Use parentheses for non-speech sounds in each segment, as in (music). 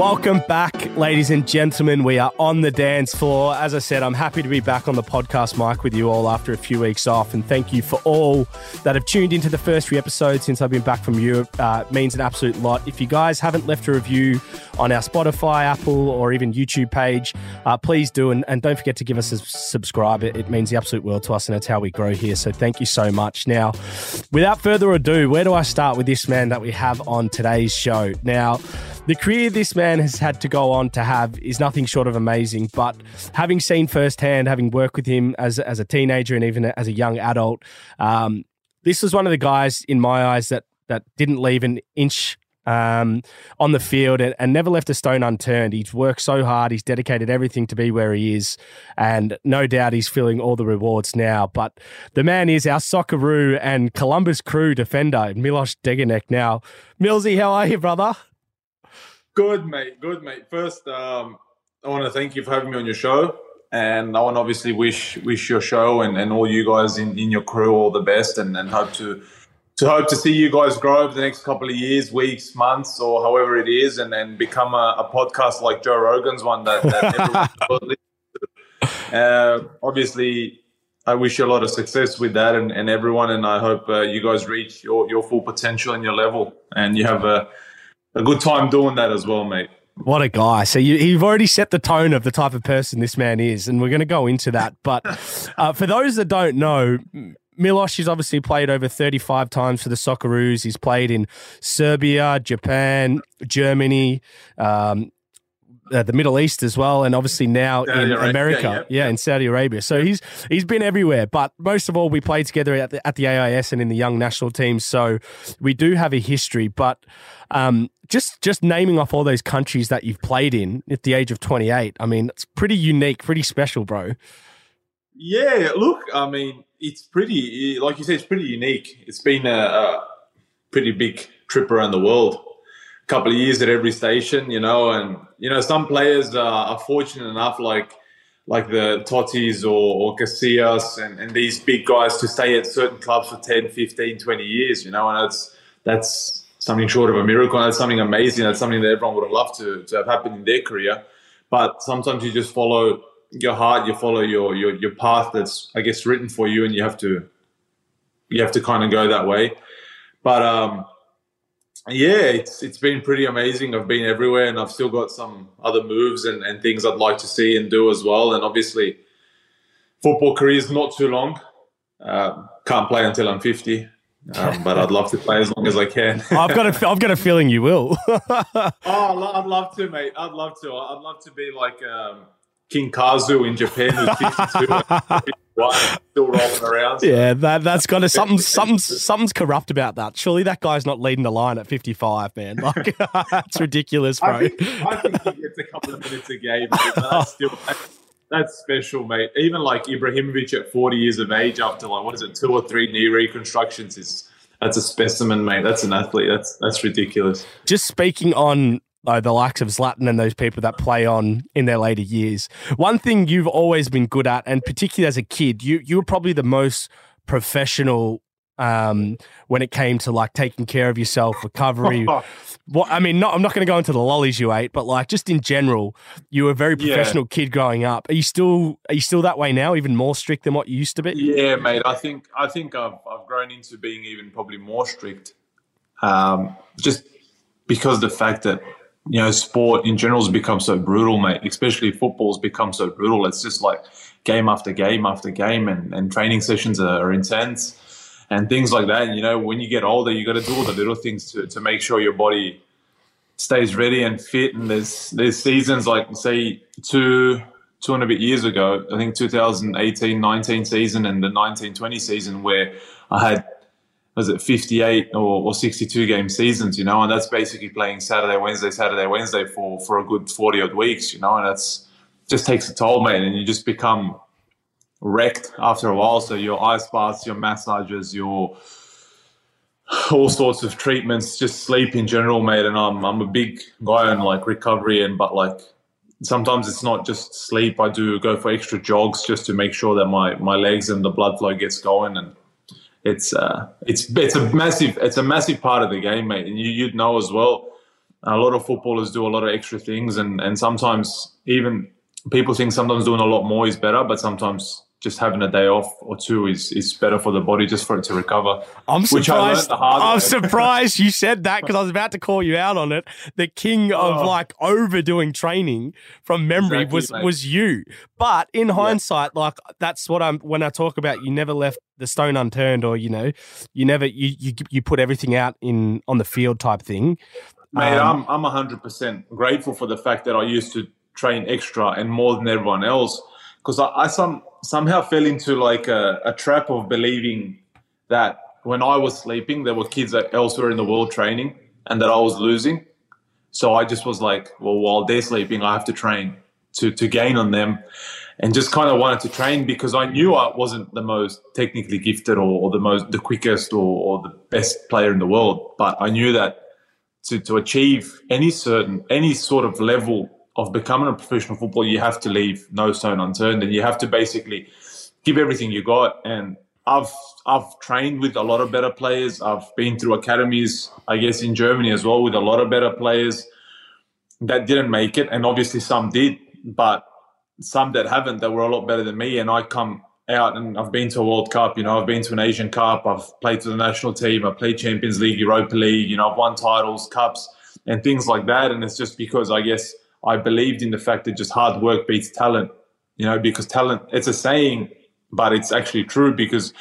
Welcome back, ladies and gentlemen. We are on the dance floor. As I said, I'm happy to be back on the podcast mic with you all after a few weeks off. And thank you for all that have tuned into the first few episodes since I've been back from Europe. Uh, means an absolute lot. If you guys haven't left a review on our Spotify, Apple, or even YouTube page, uh, please do. And, and, don't forget to give us a subscribe. It, it means the absolute world to us, and it's how we grow here. So thank you so much. Now, without further ado, where do I start with this man that we have on today's show? Now, the career this man has had to go on to have is nothing short of amazing. But having seen firsthand, having worked with him as, as a teenager and even as a young adult, um, this was one of the guys in my eyes that that didn't leave an inch um, on the field and, and, never left a stone unturned. He's worked so hard. He's dedicated everything to be where he is. And no doubt he's feeling all the rewards now. But the man is our Socceroo and Columbus Crew defender, Milos Degenek. Now, Millsy, how are you, brother? Good, mate. Good, mate. First, um, I want to thank you for having me on your show. And I want to obviously wish wish your show and, and all you guys in, in your crew all the best and, and hope to to hope to see you guys grow over the next couple of years, weeks, months, or however it is, and then become a, a podcast like Joe Rogan's one that, that everyone (laughs) uh, obviously, I wish you a lot of success with that and, and everyone, and I hope uh, you guys reach your, your full potential and your level, and you have a a good time doing that as well, mate. What a guy! So you, have already set the tone of the type of person this man is, and we're going to go into that. But (laughs) uh, for those that don't know, Milos has obviously played over 35 times for the Socceroos. He's played in Serbia, Japan, Germany, um, uh, the Middle East as well, and obviously now Saudi in Arabia, America, yeah, yeah, yeah, in Saudi Arabia. So he's he's been everywhere. But most of all, we played together at the, at the AIS and in the young national teams. So we do have a history. But um, just just naming off all those countries that you've played in at the age of 28, I mean, it's pretty unique, pretty special, bro. Yeah, look, I mean, it's pretty, like you said, it's pretty unique. It's been a, a pretty big trip around the world couple of years at every station, you know, and you know some players uh, are fortunate enough, like like the Tottis or, or Casillas and, and these big guys to stay at certain clubs for 10, 15, 20 years, you know, and that's that's something short of a miracle. That's something amazing. That's something that everyone would have loved to, to have happened in their career. But sometimes you just follow your heart, you follow your, your your path that's I guess written for you, and you have to you have to kind of go that way. But um, yeah, it's it's been pretty amazing. I've been everywhere, and I've still got some other moves and, and things I'd like to see and do as well. And obviously, football career is not too long. Uh, can't play until I'm 50, um, but I'd love to play as long as I can. (laughs) I've got a I've got a feeling you will. (laughs) oh, I'd love to, mate. I'd love to. I'd love to be like um, King Kazu in Japan, who's 52. (laughs) still rolling around. So. Yeah, that that's got to something something's something's corrupt about that. Surely that guy's not leading the line at fifty five, man. Like (laughs) that's ridiculous, bro. I think, I think he gets a couple of minutes a game, but (laughs) that's still that's special, mate. Even like Ibrahimovic at forty years of age, after like what is it, two or three knee reconstructions, is that's a specimen, mate. That's an athlete. That's that's ridiculous. Just speaking on uh, the likes of Zlatan and those people that play on in their later years. One thing you've always been good at, and particularly as a kid, you you were probably the most professional um, when it came to like taking care of yourself, recovery. (laughs) what I mean, not, I'm not going to go into the lollies you ate, but like just in general, you were a very professional yeah. kid growing up. Are you still are you still that way now? Even more strict than what you used to be? Yeah, mate. I think I think I've I've grown into being even probably more strict. Um, just because the fact that you know, sport in general has become so brutal, mate. Especially football's become so brutal. It's just like game after game after game, and, and training sessions are, are intense and things like that. And, you know, when you get older, you got to do all the little things to, to make sure your body stays ready and fit. And there's there's seasons like say two two and a bit years ago, I think 2018-19 season and the 1920 season where I had was it 58 or, or 62 game seasons, you know, and that's basically playing Saturday, Wednesday, Saturday, Wednesday for, for a good 40 odd weeks, you know, and that's just takes a toll, mate, and you just become wrecked after a while. So your ice baths, your massages, your all sorts of treatments, just sleep in general, mate. And I'm I'm a big guy on like recovery and but like sometimes it's not just sleep. I do go for extra jogs just to make sure that my my legs and the blood flow gets going and it's uh it's it's a massive it's a massive part of the game, mate. And you, you'd know as well. A lot of footballers do a lot of extra things, and and sometimes even people think sometimes doing a lot more is better, but sometimes just having a day off or two is is better for the body just for it to recover. I'm surprised. I'm surprised you said that because I (laughs) was about to call you out on it. The king of oh. like overdoing training from memory exactly, was mate. was you. But in hindsight, yeah. like that's what I'm when I talk about you never left the stone unturned or you know you never you you, you put everything out in on the field type thing. Mate, um, I'm I'm 100% grateful for the fact that I used to train extra and more than everyone else because I, I some somehow fell into like a, a trap of believing that when I was sleeping, there were kids elsewhere in the world training and that I was losing. So I just was like, well, while they're sleeping, I have to train to, to gain on them and just kind of wanted to train because I knew I wasn't the most technically gifted or, or the most, the quickest or, or, the best player in the world. But I knew that to, to achieve any certain, any sort of level of becoming a professional footballer, you have to leave no stone unturned, and you have to basically give everything you got. And I've I've trained with a lot of better players. I've been through academies, I guess, in Germany as well, with a lot of better players that didn't make it, and obviously some did, but some that haven't that were a lot better than me. And I come out and I've been to a World Cup, you know, I've been to an Asian Cup, I've played for the national team, I've played Champions League, Europa League, you know, I've won titles, cups, and things like that. And it's just because I guess I believed in the fact that just hard work beats talent, you know, because talent, it's a saying, but it's actually true because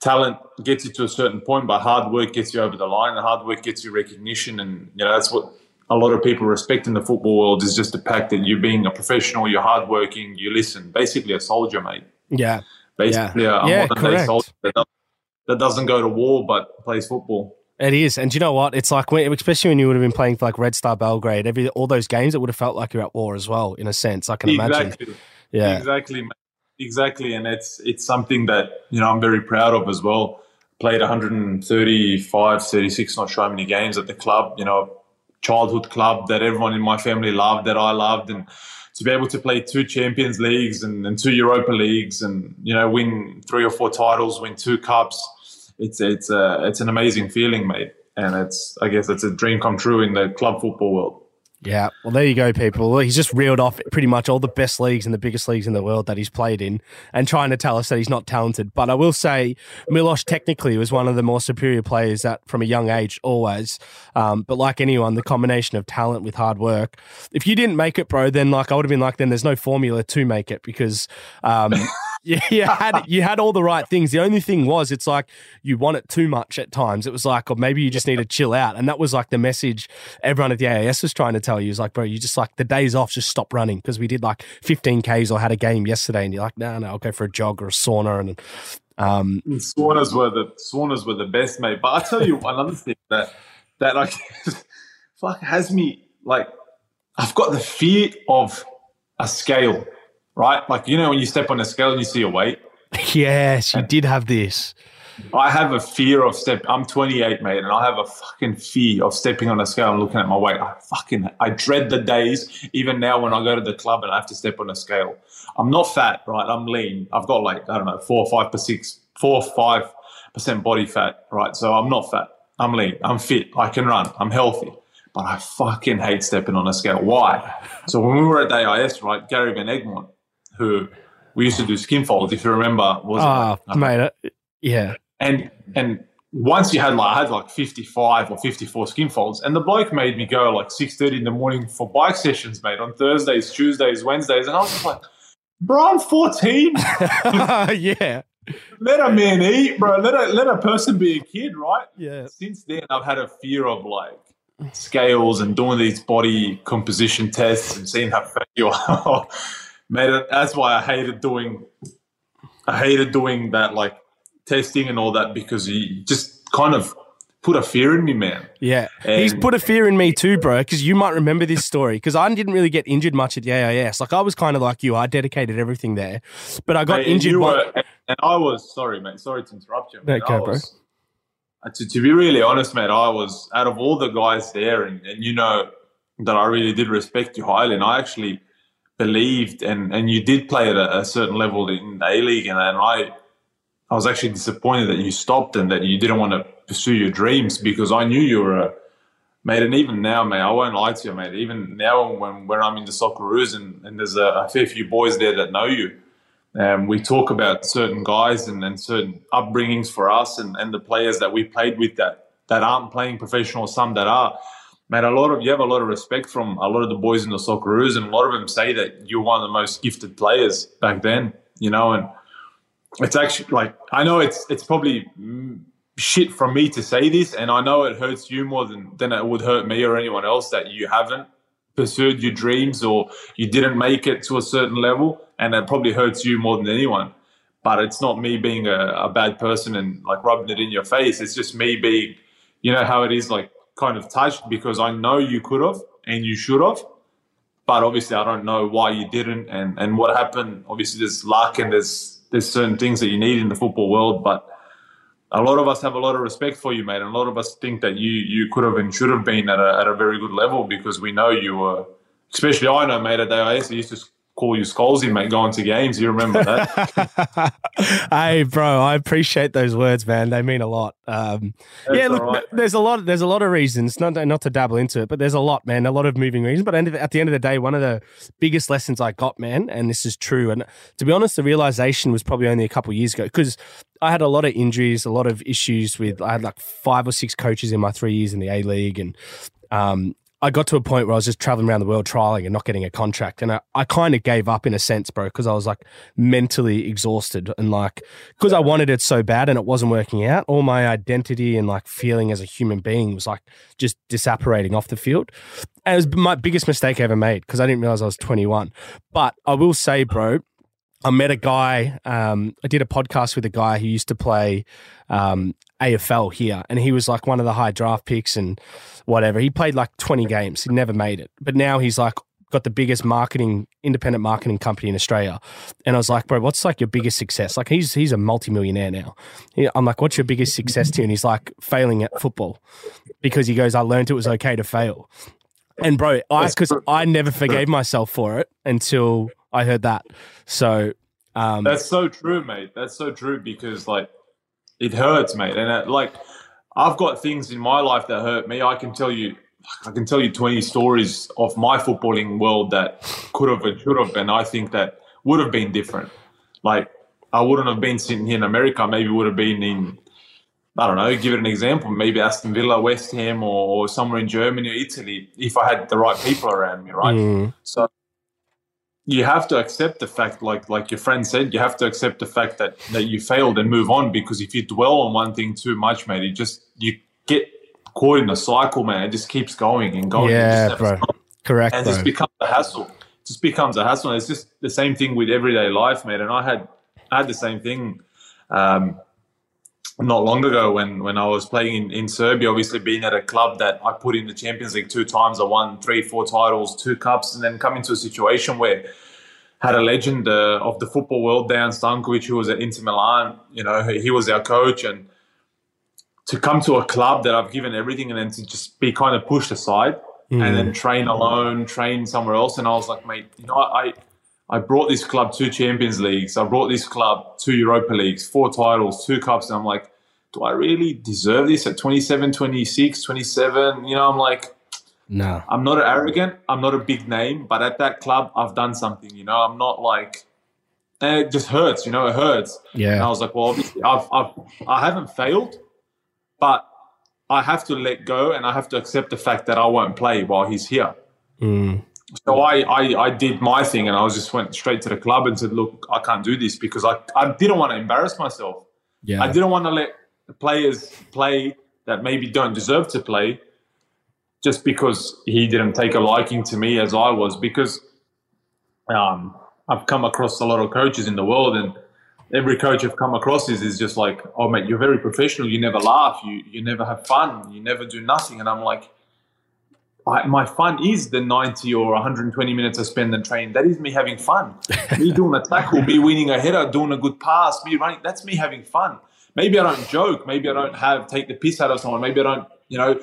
talent gets you to a certain point, but hard work gets you over the line and hard work gets you recognition. And, you know, that's what a lot of people respect in the football world is just the fact that you're being a professional, you're hardworking, you listen, basically a soldier, mate. Yeah. Basically yeah. a, yeah, modern day soldier that doesn't go to war but plays football. It is, and do you know what? It's like when, especially when you would have been playing for like Red Star Belgrade, every all those games, it would have felt like you're at war as well, in a sense. I can exactly. imagine. Yeah, exactly, exactly, and it's it's something that you know I'm very proud of as well. Played 135, 36, not sure how many games at the club. You know, childhood club that everyone in my family loved, that I loved, and to be able to play two Champions Leagues and, and two Europa Leagues, and you know, win three or four titles, win two cups it's it's a it's an amazing feeling, mate. And it's I guess it's a dream come true in the club football world. Yeah, well, there you go, people. He's just reeled off pretty much all the best leagues and the biggest leagues in the world that he's played in and trying to tell us that he's not talented. But I will say, Milosh technically was one of the more superior players that from a young age, always. Um, but like anyone, the combination of talent with hard work. If you didn't make it, bro, then like I would have been like, then there's no formula to make it because um, (laughs) you, (laughs) you had (laughs) you had all the right things. The only thing was, it's like you want it too much at times. It was like, or maybe you just need to chill out, and that was like the message everyone at the AIS was trying to tell you. Is like, bro, you just like the days off, just stop running because we did like 15 k's or had a game yesterday, and you're like, no, no, I'll go for a jog or a sauna, and um, saunas were the saunas were the best, mate. But I tell you another thing that that like (laughs) fuck has me like I've got the fear of a scale right? Like you know when you step on a scale and you see a weight. (laughs) Yes, you did have this. I have a fear of step. I'm 28, mate, and I have a fucking fear of stepping on a scale and looking at my weight. I fucking I dread the days, even now when I go to the club and I have to step on a scale. I'm not fat, right? I'm lean. I've got like I don't know four or five per six, four or five percent body fat, right? So I'm not fat. I'm lean. I'm fit. I can run. I'm healthy but I fucking hate stepping on a scale. Why? So when we were at the AIS, right, Gary Van Egmond, who we used to do skin folds, if you remember. Was ah, uh, mate, uh, yeah. And and once you had like I had like fifty five or fifty four skin folds, and the bloke made me go like six thirty in the morning for bike sessions, mate, on Thursdays, Tuesdays, Wednesdays, and I was just like, bro, I'm fourteen. (laughs) yeah. Let a man eat, bro. Let a let a person be a kid, right? Yeah. Since then, I've had a fear of like scales and doing these body composition tests and seeing how fat you are (laughs) made it. That's why I hated doing. I hated doing that like testing and all that because you just kind of put a fear in me, man. Yeah, he's put a fear in me too, bro. Because you might remember this story. Because I didn't really get injured much at the AIS. Like I was kind of like you. I dedicated everything there, but I got and injured. you one- were- and- and I was sorry, mate. Sorry to interrupt you. mate. Okay, I bro. was- uh, To, to be really honest, mate, I was out of all the guys there, and, and you know that I really did respect you highly, and I actually believed, and, and you did play at a, a certain level in the A League, and, and I I was actually disappointed that you stopped and that you didn't want to pursue your dreams because I knew you were a mate. And even now, mate, I won't lie to you, mate. Even now, when when I'm in the Socceroos and, and there's a, a fair few boys there that know you, um, we talk about certain guys and, and certain upbringings for us and, and the players that we played with that that aren't playing professional, some that are. Mate, a lot of you have a lot of respect from a lot of the boys in the Socceroos, and a lot of them say that you're one of the most gifted players back then. You know, and it's actually like I know it's it's probably shit from me to say this, and I know it hurts you more than than it would hurt me or anyone else that you haven't pursued your dreams or you didn't make it to a certain level, and it probably hurts you more than anyone. But it's not me being a, a bad person and like rubbing it in your face. It's just me being, you know, how it is like kind of touched because I know you could have and you should have, but obviously I don't know why you didn't and and what happened. Obviously, there's luck and there's there's certain things that you need in the football world, but a lot of us have a lot of respect for you, mate. And a lot of us think that you you could have and should have been at a, at a very good level because we know you were, especially I know, mate, at AIS, used to call you Scalzi, mate, going to games. You remember that? (laughs) hey, bro, I appreciate those words, man. They mean a lot. Um, yeah, look, right. there's a lot. There's a lot of reasons. Not not to dabble into it, but there's a lot, man. A lot of moving reasons. But end of the- at the end of the day, one of the biggest lessons I got, man, and this is true. And to be honest, the realization was probably only a couple of years ago because I had a lot of injuries, a lot of issues with. I had like five or six coaches in my three years in the A League, and um, I got to a point where I was just traveling around the world trialing and not getting a contract. And I, I kind of gave up in a sense, bro, because I was like mentally exhausted and like, because I wanted it so bad and it wasn't working out, all my identity and like feeling as a human being was like just disapparating off the field. And it was my biggest mistake I ever made because I didn't realize I was 21. But I will say, bro, I met a guy. Um, I did a podcast with a guy who used to play um, AFL here, and he was like one of the high draft picks and whatever. He played like 20 games. He never made it, but now he's like got the biggest marketing, independent marketing company in Australia. And I was like, bro, what's like your biggest success? Like he's he's a multimillionaire now. I'm like, what's your biggest success to? And he's like, failing at football, because he goes, I learned it was okay to fail. And bro, I because. I never forgave myself for it until I heard that. So um, That's so true, mate. That's so true because like it hurts, mate. And uh, like I've got things in my life that hurt me. I can tell you, I can tell you twenty stories of my footballing world that could have and should have, and I think that would have been different. Like I wouldn't have been sitting here in America. Maybe would have been in. I don't know. Give it an example. Maybe Aston Villa, West Ham, or, or somewhere in Germany or Italy. If I had the right people around me, right? mm, So you have to accept the fact, like like your friend said, you have to accept the fact that that you failed and move on. Because if you dwell on one thing too much, mate, it just you get caught in a cycle, man. It just keeps going and going. Yeah, never bro, stops. correct, And it bro. just becomes a hassle. It just becomes a hassle. It's just the same thing with everyday life, mate. And I had I had the same thing. Um, not long ago when when I was playing in, in Serbia, obviously being at a club that I put in the Champions League two times, I won three, four titles, two cups, and then come into a situation where had a legend uh, of the football world, Dejan Stankovic, who was at Inter Milan. You know, he, he was our coach, and to come to a club that I've given everything, and then to just be kind of pushed aside, Mm. and then train alone, train somewhere else, and I was like, mate, you know, I I brought this club two Champions Leagues, I brought this club two Europa Leagues, four titles, two cups, and I'm like, do I really deserve this at 27, 26, 27? You know, I'm like. no, I'm not arrogant. I'm not a big name, but at that club, I've done something. You know, I'm not like, and it just hurts. You know, it hurts. And I was like, well, obviously, I've, I've, I haven't failed, but I have to let go and I have to accept the fact that I won't play while he's here. mm, So I, I, I did my thing and I was just went straight to the club and said, look, I can't do this because I, I didn't want to embarrass myself. yeah, I didn't want to let the players play that maybe don't deserve to play just because he didn't take a liking to me as I was. Because um, I've come across a lot of coaches in the world, and every coach I've come across is is just like, oh mate, you're very professional. You never laugh. You you never have fun. You never do nothing. And I'm like, I, my fun is the 90 or 120 minutes I spend in training. That is me having fun. me (laughs) doing a tackle, me winning a header, doing a good pass, me running. That's me having fun. Maybe I don't joke. Maybe I don't have take the piss out of someone. Maybe I don't, you know,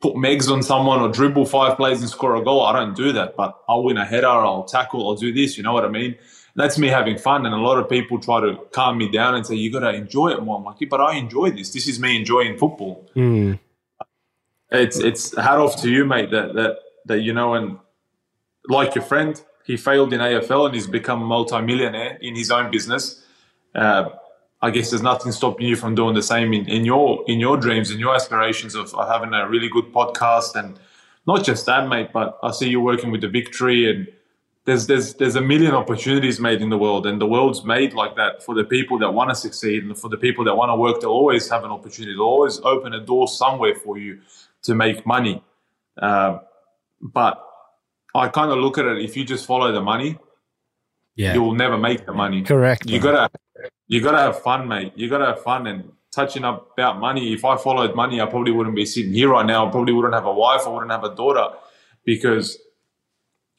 put megs on someone or dribble five plays and score a goal. I don't do that. But I'll win a header. I'll tackle. I'll do this. You know what I mean? That's me having fun. And a lot of people try to calm me down and say, you got to enjoy it more. I'm like, yeah, but I enjoy this. This is me enjoying football. Mm. It's it's hat off to you, mate. That that that you know, and like your friend, he failed in AFL and he's become a multi-millionaire in his own business. Uh, I guess there's nothing stopping you from doing the same in, in your in your dreams and your aspirations of having a really good podcast and not just that, mate. But I see you working with the Victory and there's there's there's a million opportunities made in the world and the world's made like that for the people that want to succeed and for the people that want to work. They'll always have an opportunity. They'll always open a door somewhere for you to make money. Uh, but I kind of look at it: if you just follow the money, Yeah. you will never make the money. Correct. You gotta, you gotta have fun, mate. You gotta have fun and touching up about money. If I followed money, I probably wouldn't be sitting here right now. I probably wouldn't have a wife. I wouldn't have a daughter, because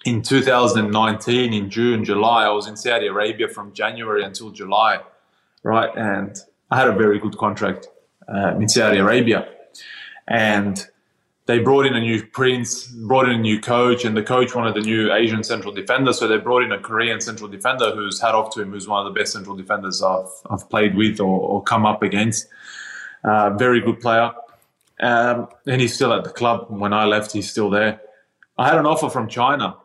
in 2019, in June, July, I was in Saudi Arabia from January until July, right? And I had a very good contract um, in Saudi Arabia, and they brought in a new prince, brought in a new coach, and the coach wanted a new Asian central defender. So they brought in a Korean central defender who's hat off to him, who's one of the best central defenders I've, I've played with or, or come up against. Uh, very good player. Um, and he's still at the club. When I left, he's still there. I had an offer from China.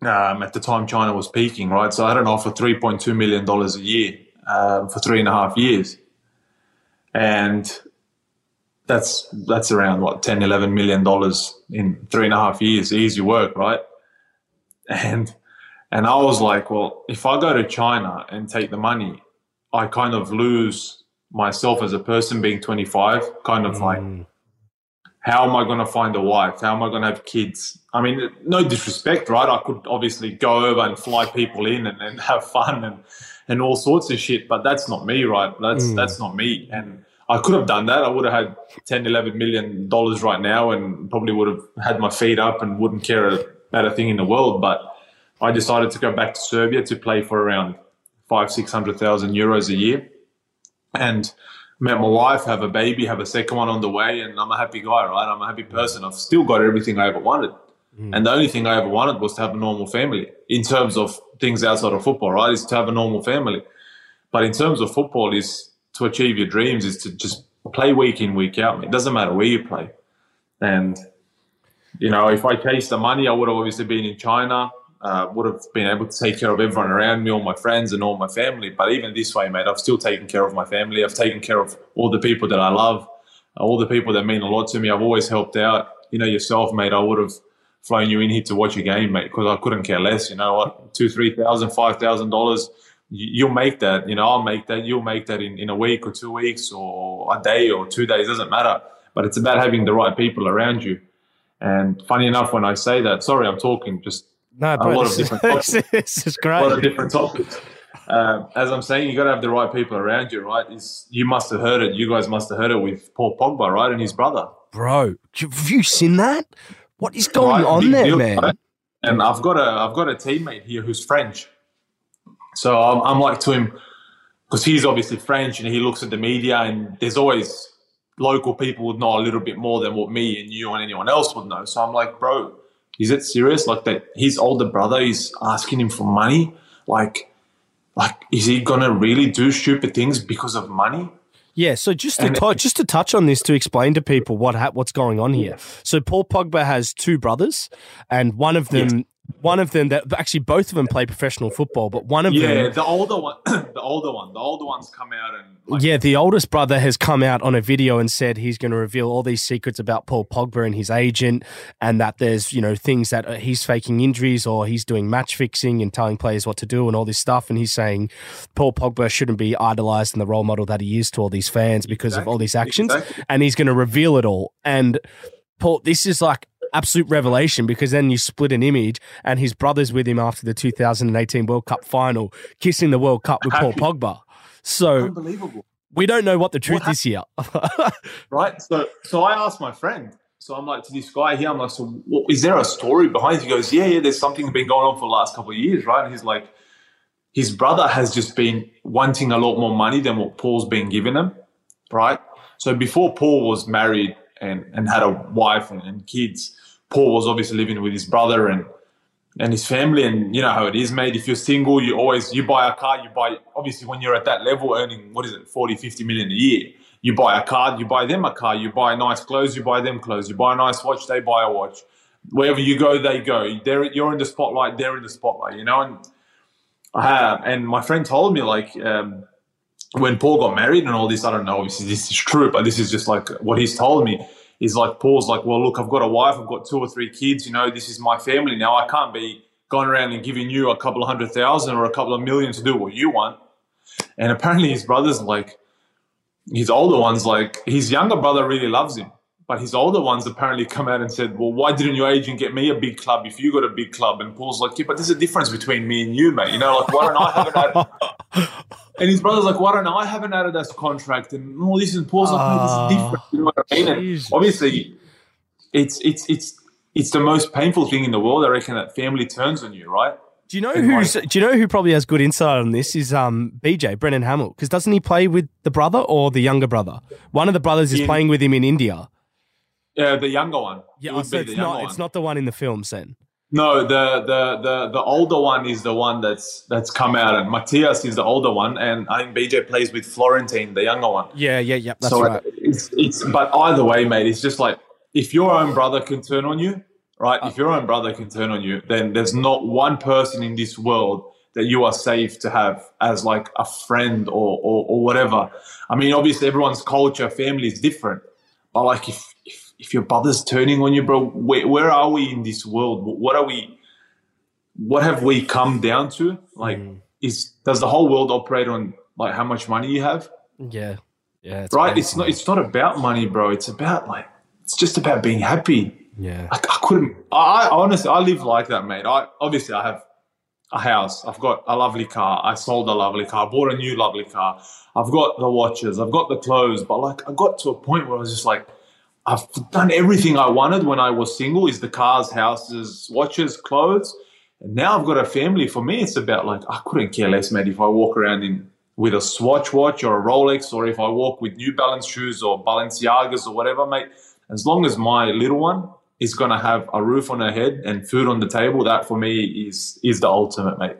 Um, at the time, China was peaking, right? So I had an offer $3.2 million a year um, for three and a half years. And that's that's around what 10 11 million dollars in three and a half years. Easy work right? And and i was like well if i go to china and take the money i kind of lose myself as a person being 25 kind of like mm. how am i going to find a wife? How am i going to have kids? I mean no disrespect right? I could obviously go over and fly people in and, and (laughs) have fun and and all sorts of shit but that's not me right? That's mm. that's not me. And I could have done that. I would have had 10, 11 million dollars right now and probably would have had my feet up and wouldn't care about a thing in the world. But I decided to go back to Serbia to play for around five, 600,000 euros a year and met my wife, have a baby, have a second one on the way. And I'm a happy guy, right? I'm a happy person. I've still got everything I ever wanted. Mm. And the only thing I ever wanted was to have a normal family in terms of things outside of football, right? Is to have a normal family. But in terms of football, is to achieve your dreams is to just play week in, week out. It doesn't matter where you play. And, you know, if I chased the money, I would have obviously been in China, uh, would have been able to take care of everyone around me, all my friends and all my family. But even this way, mate, I've still taken care of my family. I've taken care of all the people that I love, all the people that mean a lot to me. I've always helped out. You know, yourself, mate, I would have flown you in here to watch a game, mate, because I couldn't care less. You know what? Two, three thousand, five thousand dollars you'll make that. You know, I'll make that. You'll make that in, in a week or two weeks or a day or two days. Doesn't matter. But it's about having the right people around you. And funny enough, when I say that, sorry, I'm talking just No, a lot of different topics. (laughs) this is a lot of different topics. Um, as I'm saying, you got to have the right people around you, right? Is you must have heard it. You guys must have heard it with Paul Pogba, right, and his brother. Bro, have you seen that? What is going Right, on there, deal, man? right? And I've got a I've got a teammate here who's French, so I'm, I'm like to him because he's obviously French and he looks at the media and there's always local people would know a little bit more than what me and you and anyone else would know. So I'm like, bro, is it serious? Like that his older brother is asking him for money? Like, like is he gonna really do stupid things because of money? Yeah, so just to just to touch on this to explain to people what ha- what's going on here. So Paul Pogba has two brothers, and one of them, one of them that actually both of them play professional football, but one of Yeah, them, yeah, the older one, (clears throat) the older one, the older one's come out and like, yeah, the oldest brother has come out on a video and said he's going to reveal all these secrets about Paul Pogba and his agent, and that there's you know things that uh, he's faking injuries or he's doing match fixing and telling players what to do and all this stuff. And he's saying Paul Pogba shouldn't be idolized and the role model that he is to all these fans because of all these actions, Exactly. and he's going to reveal it all. And Paul, this is like absolute revelation because then you split an image and his brother's with him after the 2018 World Cup final, kissing the World Cup with Paul Pogba. So Unbelievable. we don't know what the truth What is here. (laughs) right? So, so I asked my friend. So I'm like to this guy here. I'm like, so what, is there a story behind? it? He goes, yeah, yeah. There's something been going on for the last couple of years, right? And he's like, his brother has just been wanting a lot more money than what Paul's been giving him, right? So before Paul was married and and had a wife and, and kids, Paul was obviously living with his brother and and his family and you know how it is mate. If you're single you always you buy a car you buy obviously when you're at that level earning what is it 40 50 million a year you buy a car you buy them a car you buy nice clothes you buy them clothes you buy a nice watch they buy a watch. Wherever you go they go. They're, you're in the spotlight they're in the spotlight you know and and my friend told me like um, when paul got married and all this i don't know obviously this is true but this is just like what he's told me is like Paul's like, well, look, I've got a wife, I've got two or three kids, you know, this is my family now. I can't be going around and giving you a couple of hundred thousand or a couple of million to do what you want. And apparently his brother's like, his older ones, like his younger brother really loves him. But his older ones apparently come out and said, well, why didn't your agent get me a big club if you got a big club? And Paul's like, yeah, but there's a difference between me and you, mate. You know, like, why don't I have ad? And his brother's like, why don't I have an Adidas contract? And all this and Paul's like, this is different. You know what I mean? And obviously, it's it's it's it's the most painful thing in the world. I reckon that family turns on you, right? Do you know And who's? Do you know who probably has good insight on this? Is um BJ Brendan Hamill because doesn't he play with the brother or the younger brother? One of the brothers is Yeah. playing with him in India. Yeah, the younger one. It Yeah, would so it's the not. younger It's not the one in the film. Then No, the, the the the older one is the one that's that's come out, and Mathias is the older one, and I think BJ plays with Florentin, the younger one. yeah, yeah, yeah. That's so right. it's it's but either way, mate, it's just like if your own brother can turn on you, right? If uh. your own brother can turn on you, then there's not one person in this world that you are safe to have as like a friend or or, or whatever. I mean, obviously everyone's culture, family is different, but like if if, your brother's turning on you, bro, where, where are we in this world? What are we? What have we come down to? Like, hmm. is does the whole world operate on like how much money you have? Yeah, yeah. right? crazy. It's not. It's not about money, bro. It's about like. It's just about being happy. Yeah. I, I couldn't. I, I honestly, I live like that, mate. I obviously I have a house. I've got a lovely car. I sold a lovely car. I bought a new lovely car. I've got the watches. I've got the clothes. But like, I got to a point where I was just like, I've done everything I wanted when I was single. Is the cars, houses, watches, clothes. And now I've got a family. For me, it's about like I couldn't care less, mate. If I walk around in with a Swatch watch or a Rolex, or if I walk with New Balance shoes or Balenciagas or whatever, mate. As long as my little one is going to have a roof on her head and food on the table, that for me is is the ultimate, mate.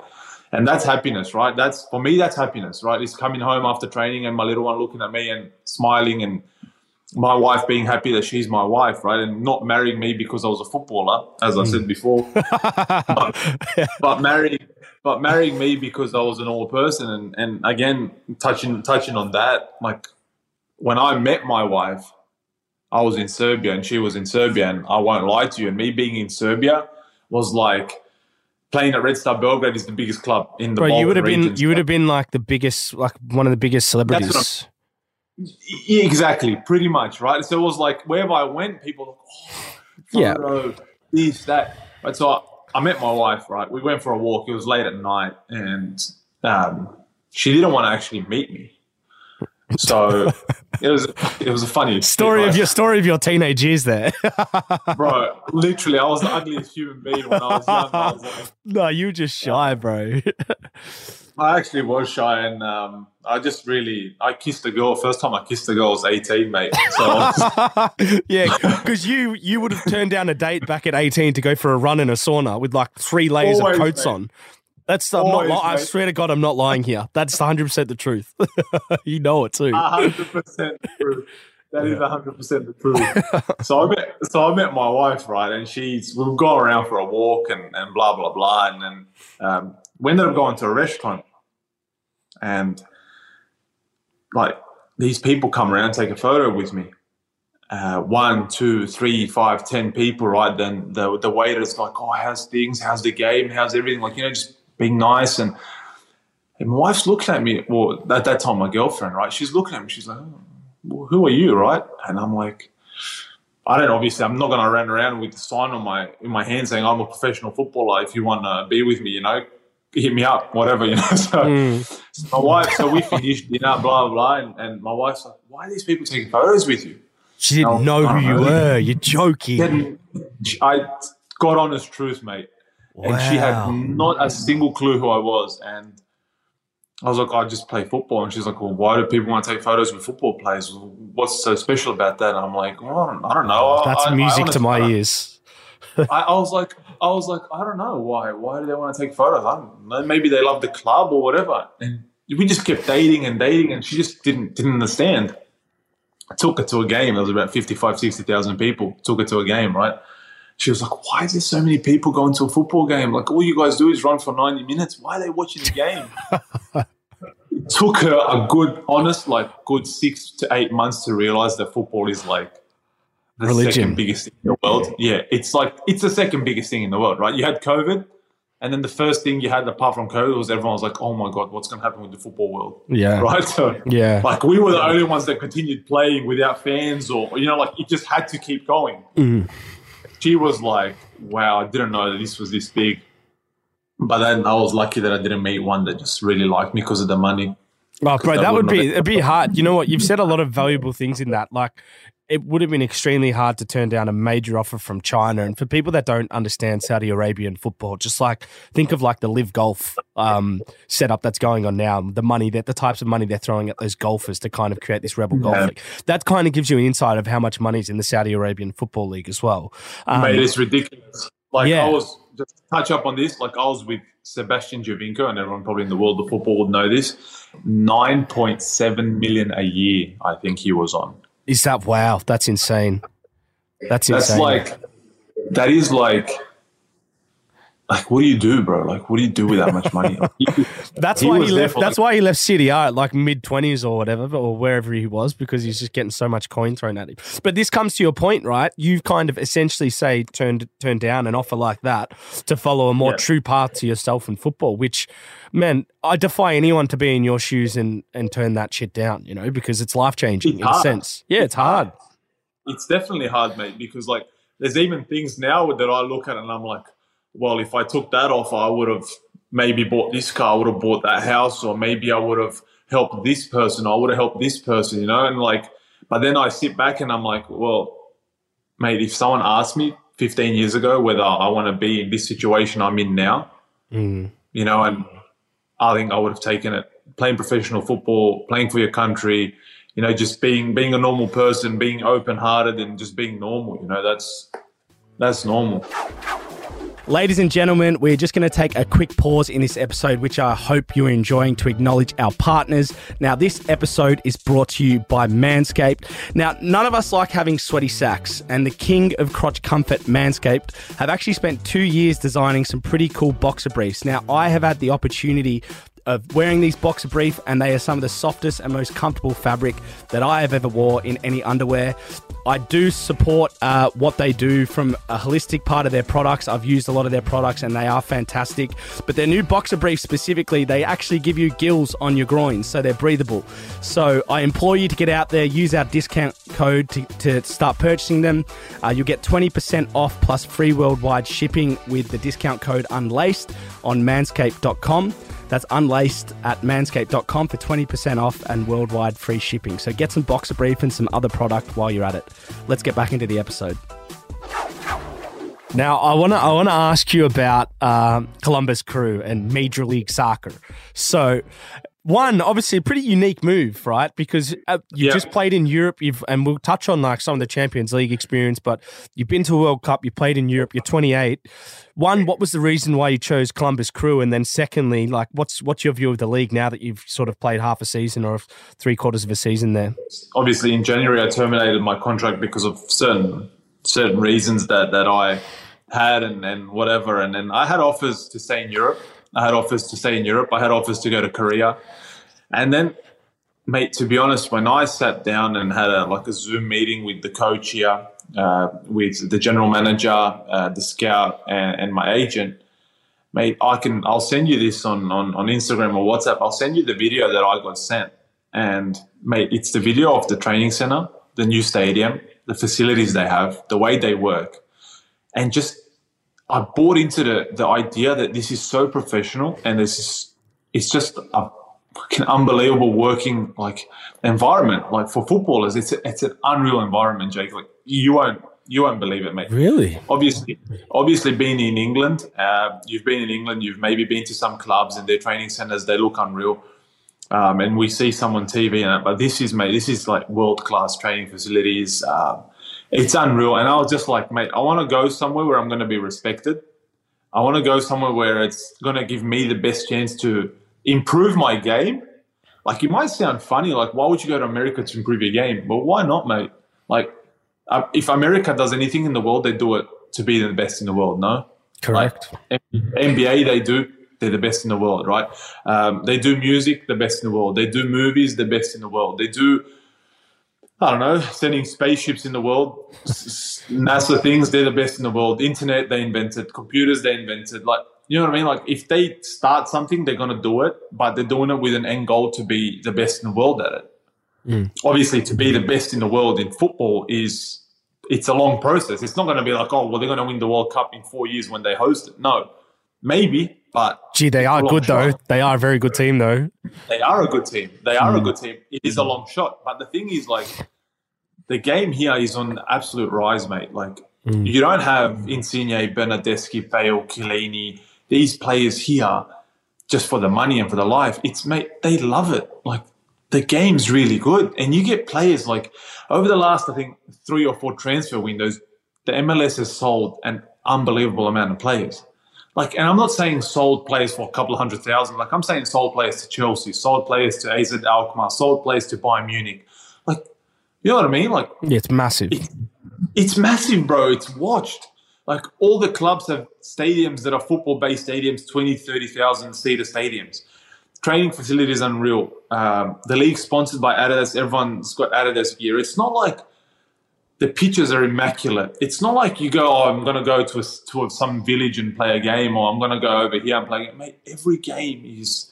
And that's happiness, right? That's for me. That's happiness, right? It's coming home after training and my little one looking at me and smiling, and my wife being happy that she's my wife, right? And not marrying me because I was a footballer, as I hmm. said before, (laughs) but, but marrying, but marrying me because I was an old person. And and again, touching touching on that, like when I met my wife, I was in Serbia and she was in Serbia, and I won't lie to you. And me being in Serbia was like playing at Red Star Belgrade is the biggest club in the. Bro, you would have been you would have been like the biggest, like one of the biggest celebrities. Exactly, pretty much, right? So it was like wherever I went, people were like, oh, Yeah. photo, this, that. Right, so I, I met my wife, right? We went for a walk. It was late at night, and um, she didn't want to actually meet me. So it was it was a funny (laughs) Story right? of your story of your teenage years there. (laughs) bro. Literally, I was the ugliest human being when I was young. I, was like, (laughs) no, you were just shy, bro. I actually was shy, and um, I just really I kissed a girl. First time I kissed a girl was eighteen, mate. So was- (laughs) yeah, because you you would have turned down a date back at eighteen to go for a run in a sauna with like three layers Always, of coats mate. on. That's I'm not. Always, Li- I swear to God, I'm not lying here. That's 100 percent the truth. (laughs) you know it too. hundred percent the truth. That is hundred percent the truth. so I met so I met my wife, right, and she's we've gone around for a walk and, and blah blah blah, and then um, we ended up going to a restaurant, and like these people come around take a photo with me. Uh, one, two, three, five, ten people, right? Then the the waiter's like, "Oh, how's things? How's the game? How's everything?" Like you know, just being nice and. And my wife's looking at me. Well, at that time, my girlfriend, right? She's looking at me. She's like, oh, well, "Who are you?" Right? And I'm like, "I don't. Obviously, I'm not going to run around with the sign on my in my hand saying I'm a professional footballer. If you want to be with me, you know, hit me up, whatever, (laughs) you know." So, Mm. So my wife, so we finished dinner, you know, blah, blah, and, and my wife's like, why are these people taking photos with you? She didn't No, know who you know. were. You're joking. Then I got honest truth, mate. And she had not a single clue who I was. And I was like, oh, I just play football. And she's like, Well, why do people want to take photos with football players? What's so special about that? And I'm like, well, I, don't, I don't know. That's I- I music to my ears. I, I was like, I was like, I don't know why. Why do they want to take photos? I don't know. Maybe they love the club or whatever. And we just kept dating and dating, and she just didn't didn't understand. I took her to a game. There was about 55, 60,000 people. Took her to a game, right? She was like, "Why is there so many people going to a football game? Like all you guys do is run for ninety minutes. Why are they watching the game?" (laughs) it took her a good, honest, like good six to eight months to realize that football is like the Religion. second biggest thing in the world. Yeah, it's like it's the second biggest thing in the world, right? You had COVID, and then the first thing you had apart from COVID was everyone was like, "Oh my god, what's going to happen with the football world?" Yeah. Right? So, Yeah. like we were the only ones that continued playing without fans, or you know, like it just had to keep going. Mm. She was like, "Wow, I didn't know that this was this big." But then I was lucky that I didn't meet one that just really liked me because of the money. Oh, bro, that that would be it'd be hard. You know what? You've said a lot of valuable things in that. Like, it would have been extremely hard to turn down a major offer from China. And for people that don't understand Saudi Arabian football, just like think of like the live golf um, setup that's going on now. The money that the types of money they're throwing at those golfers to kind of create this rebel golf Yeah. league. That kind of gives you an insight of how much money is in the Saudi Arabian football league as well. Um, Mate, it's ridiculous. Like yeah. I was touch up on this. Like I was with Sebastian Giovinco, and everyone probably in the world of football would know this. Nine point seven million a year, I think he was on. is that wow? That's insane. That's insane. That's like that is like like what do you do, bro? Like what do you do with that much money? (laughs) That's He why he left. That's why he left City R at like mid twenties or whatever, or wherever he was, because he's just getting so much coin thrown at him. But this comes to your point, right? You've kind of essentially say turned turned down an offer like that to follow a more Yeah. true path to yourself in football. Which, man, I defy anyone to be in your shoes and and turn that shit down. You know, because it's life changing in a sense. Yeah, it's hard. it's definitely hard, mate, because like there's even things now that I look at and I'm like, well, if I took that offer, I would have maybe bought this car, I would have bought that house, or maybe I would have helped this person, I would have helped this person, you know? And like, but then I sit back and I'm like, well, mate, if someone asked me 15 years ago whether I want to be in this situation I'm in now, Mm. you know, and I think I would have taken it. Playing professional football, playing for your country, you know, just being being a normal person, being open hearted, and just being normal. You know, that's that's normal. Ladies and gentlemen, we're just going to take a quick pause in this episode, which I hope you're enjoying to acknowledge our partners. Now, this episode is brought to you by Manscaped. Now, none of us like having sweaty sacks, and the king of crotch comfort, Manscaped, have actually spent two years designing some pretty cool boxer briefs. Now, I have had the opportunity of wearing these boxer brief, and they are some of the softest and most comfortable fabric that I have ever wore in any underwear. I do support uh, what they do from a holistic part of their products. I've used a lot of their products and they are fantastic. But their new boxer brief specifically, they actually give you gills on your groins, so they're breathable. So I implore you to get out there, use our discount code to, to start purchasing them. Uh, you'll get 20% off plus free worldwide shipping with the discount code unlaced on manscaped.com. That's unlaced at manscaped.com for 20% off and worldwide free shipping. So get some boxer brief and some other product while you're at it. Let's get back into the episode. Now, I want to I want to ask you about um, Columbus Crew and Major League Soccer. So, one obviously a pretty unique move, right? Because uh, you just played in Europe. You've and we'll touch on like some of the Champions League experience, but you've been to a World Cup. You played in Europe. You're 28. One, what was the reason why you chose Columbus Crew? And then secondly, like what's what's your view of the league now that you've sort of played half a season or three quarters of a season there? Obviously, in January, I terminated my contract because of certain certain reasons that that I had and, and whatever. And then I had offers to stay in Europe. I had offers to stay in Europe. I had offers to go to Korea. And then, mate, to be honest, when I sat down and had a like a Zoom meeting with the coach here, uh, with the general manager, uh, the scout, and, and my agent, mate, I can I'll send you this on, on on Instagram or WhatsApp. I'll send you the video that I got sent, and mate, it's the video of the training center, the new stadium, the facilities they have, the way they work, and just I bought into the the idea that this is so professional and this is it's just a fucking unbelievable working like environment. Like for footballers, it's a, it's an unreal environment, Jake. Like you won't you won't believe it, mate. Really? Obviously, obviously, being in England, uh, you've been in England. You've maybe been to some clubs and their training centers. They look unreal, um, and we see some on TV. And but this is mate, this is like world class training facilities. Um, it's unreal. And I was just like, mate, I want to go somewhere where I'm going to be respected. I want to go somewhere where it's going to give me the best chance to improve my game. Like it might sound funny, like why would you go to America to improve your game? But why not, mate? Like uh, if America does anything in the world, they do it to be the best in the world. No, correct. Like, NBA, they do. They're the best in the world, right? Um, they do music, the best in the world. They do movies, the best in the world. They do I don't know, sending spaceships in the world, NASA things, they're the best in the world. Internet, they invented. Computers, they invented. Like, you know what I mean? Like, if they start something, they're going to do it, but they're doing it with an end goal to be the best in the world at it. Mm. Obviously, to be the best in the world in football is it's a long process. It's not going to be like, oh, well, they're going to win the World Cup in four years when they host it. No, maybe, but gee, they are good shot. though. They are a very good team though. They are a good team. They are mm. a good team. It is a long shot, but the thing is, like, the game here is on absolute rise, mate. Like, mm. you don't have Insigne, Bernardeschi, Bale, Chiellini, these players here just for the money and for the life. It's mate, they love it. Like, the game's really good, and you get players like over the last, I think, three or four transfer windows, the MLS has sold an unbelievable amount of players. Like, and I'm not saying sold players for a couple of hundred thousand. Like, I'm saying sold players to Chelsea, sold players to AZ Alkmaar, sold players to Bayern Munich. You know what I mean? Like, yeah, it's massive. It, it's massive, bro. It's watched. Like, all the clubs have stadiums that are football based stadiums, 20, 30,000 seater stadiums. Training facilities unreal. Um, the league sponsored by Adidas. Everyone's got Adidas gear. It's not like the pitches are immaculate. It's not like you go, oh, I'm going to go to a, to some village and play a game, or I'm going to go over here and play. Mate, every game is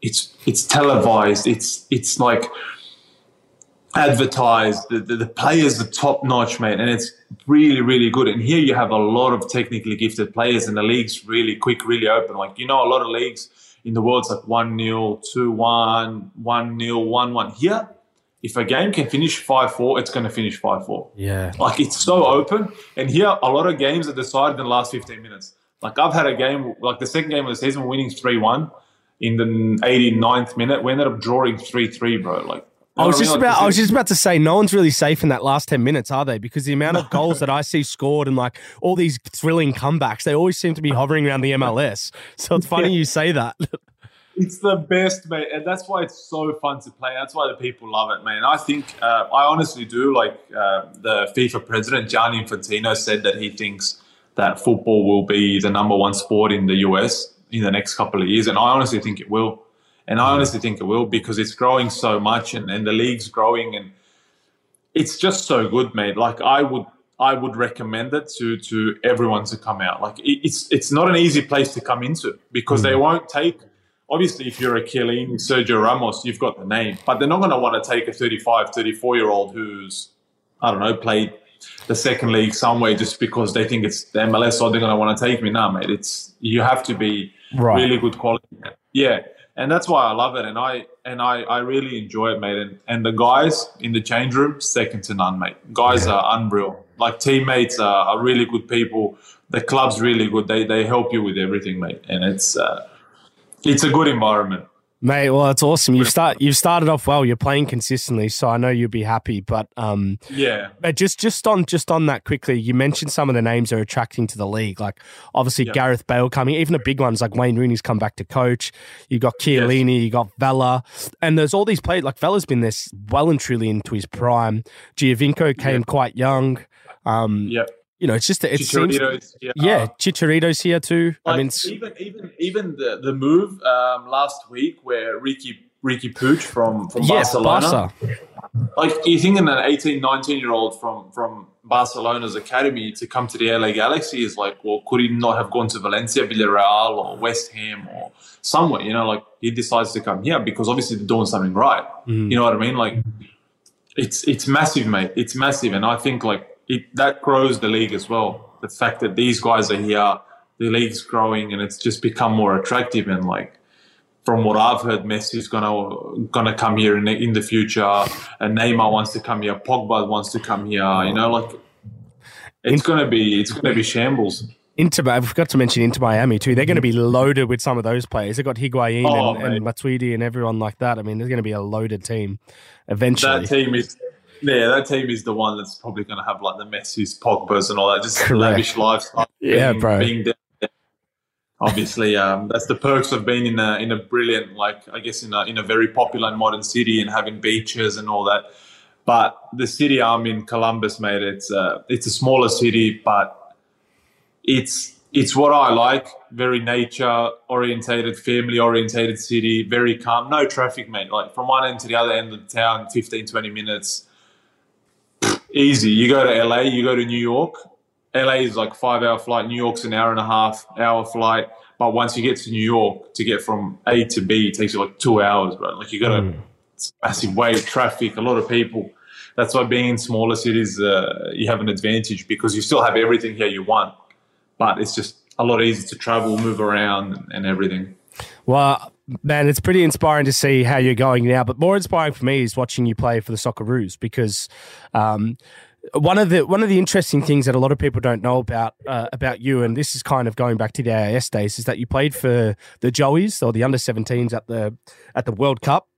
it's it's televised. It's it's like advertised. The, the, the players are top notch, mate, and it's really really good. And here you have a lot of technically gifted players, and the league's really quick, really open. Like you know, a lot of leagues in the world, it's like one 0 two one, one 0 one one. Here if a game can finish 5 4, it's going to finish 5 4. Yeah. Like it's so open. And here, a lot of games are decided in the last 15 minutes. Like I've had a game, like the second game of the season, winning 3 1 in the 89th minute. We ended up drawing 3 3, bro. Like, I was just about I was just about to say no one's really safe in that last 10 minutes, are they? Because the amount of goals that I see scored and like all these thrilling comebacks, they always seem to be hovering around the MLS. So it's funny yeah. you say that. it's the best, mate, and that's why it's so fun to play. That's why the people love it, man. I think uh, I honestly do. Like uh, the FIFA president Gianni Infantino said that he thinks that football will be the number one sport in the US in the next couple of years, and I honestly think it will. And I honestly think it will because it's growing so much, and, and the league's growing, and it's just so good, mate. Like I would I would recommend it to to everyone to come out. Like it's it's not an easy place to come into because they mm. won't take obviously if you're a Chiellini, Sergio Ramos, you've got the name, but they're not going to want to take a 35, 34 year old who's, I don't know, played the second league somewhere just because they think it's the MLS or they're going to want to take me. Nah, mate, it's, you have to be right. really good quality. Yeah. And that's why I love it. And I, and I, I really enjoy it, mate. And, and the guys in the change room, second to none, mate. Guys yeah. are unreal. Like teammates are, are really good people. The club's really good. They, they help you with everything, mate. And it's, uh, it's a good environment. Mate, well, that's awesome. You've start you've started off well. You're playing consistently, so I know you'll be happy. But um, yeah. But just just on just on that quickly, you mentioned some of the names that are attracting to the league. Like obviously yep. Gareth Bale coming, even the big ones like Wayne Rooney's come back to coach. You got Chiellini, yes. you got Vela, and there's all these players. Like Vela's been this well and truly into his prime. Giovinco came yep. quite young. Um, yeah you know, it's just it seems yeah, yeah Chicharito's here too. Like I mean, even even even the the move um, last week where Ricky Riqui Puig from from yes, Barcelona. Barca. Like you think an 18, 19 year old from from Barcelona's academy to come to the LA Galaxy is like, well, could he not have gone to Valencia, Villarreal, or West Ham, or somewhere? You know, like he decides to come here because obviously they're doing something right. Mm. You know what I mean? Like it's it's massive, mate. It's massive, and I think like it, that grows the league as well. The fact that these guys are here, the league's growing, and it's just become more attractive. And like, from what I've heard, Messi's gonna gonna come here in the, in the future, and Neymar wants to come here, Pogba wants to come here. You know, like it's gonna be it's gonna be shambles. Inter, I forgot to mention Inter Miami too. They're going to be loaded with some of those players. They've got Higuain Oh, and, and Matuidi and everyone like that. I mean, there's going to be a loaded team eventually. That team is. Yeah, that team is the one that's probably going to have like the Messi's, Pogba's, and all that. Just Correct. lavish lifestyle. Yeah, being, bro. Being. Obviously, um, that's the perks of being in a in a brilliant, like I guess, in a in a very popular and modern city and having beaches and all that. But the city I'm in, Columbus, mate, it's uh, it's a smaller city, but it's it's what I like. Very nature orientated, family orientated city. Very calm, no traffic, mate. Like from one end to the other end of the town, 15, 20 minutes. Easy. You go to LA, you go to New York. LA is like five hour flight. New York's an hour and a half hour flight. But once you get to New York, to get from A to B, it takes you like two hours, bro. Like you got a it's massive wave of traffic, a lot of people. That's why being in smaller cities, uh, you have an advantage because you still have everything here you want, but it's just a lot easier to travel, move around, and everything. Well, man, it's pretty inspiring to see how you're going now. But more inspiring for me is watching you play for the Socceroos because um, one of the one of the interesting things that a lot of people don't know about uh, about you, and this is kind of going back to the AIS days, is that you played for the Joeys or the under 17s at the at the World Cup.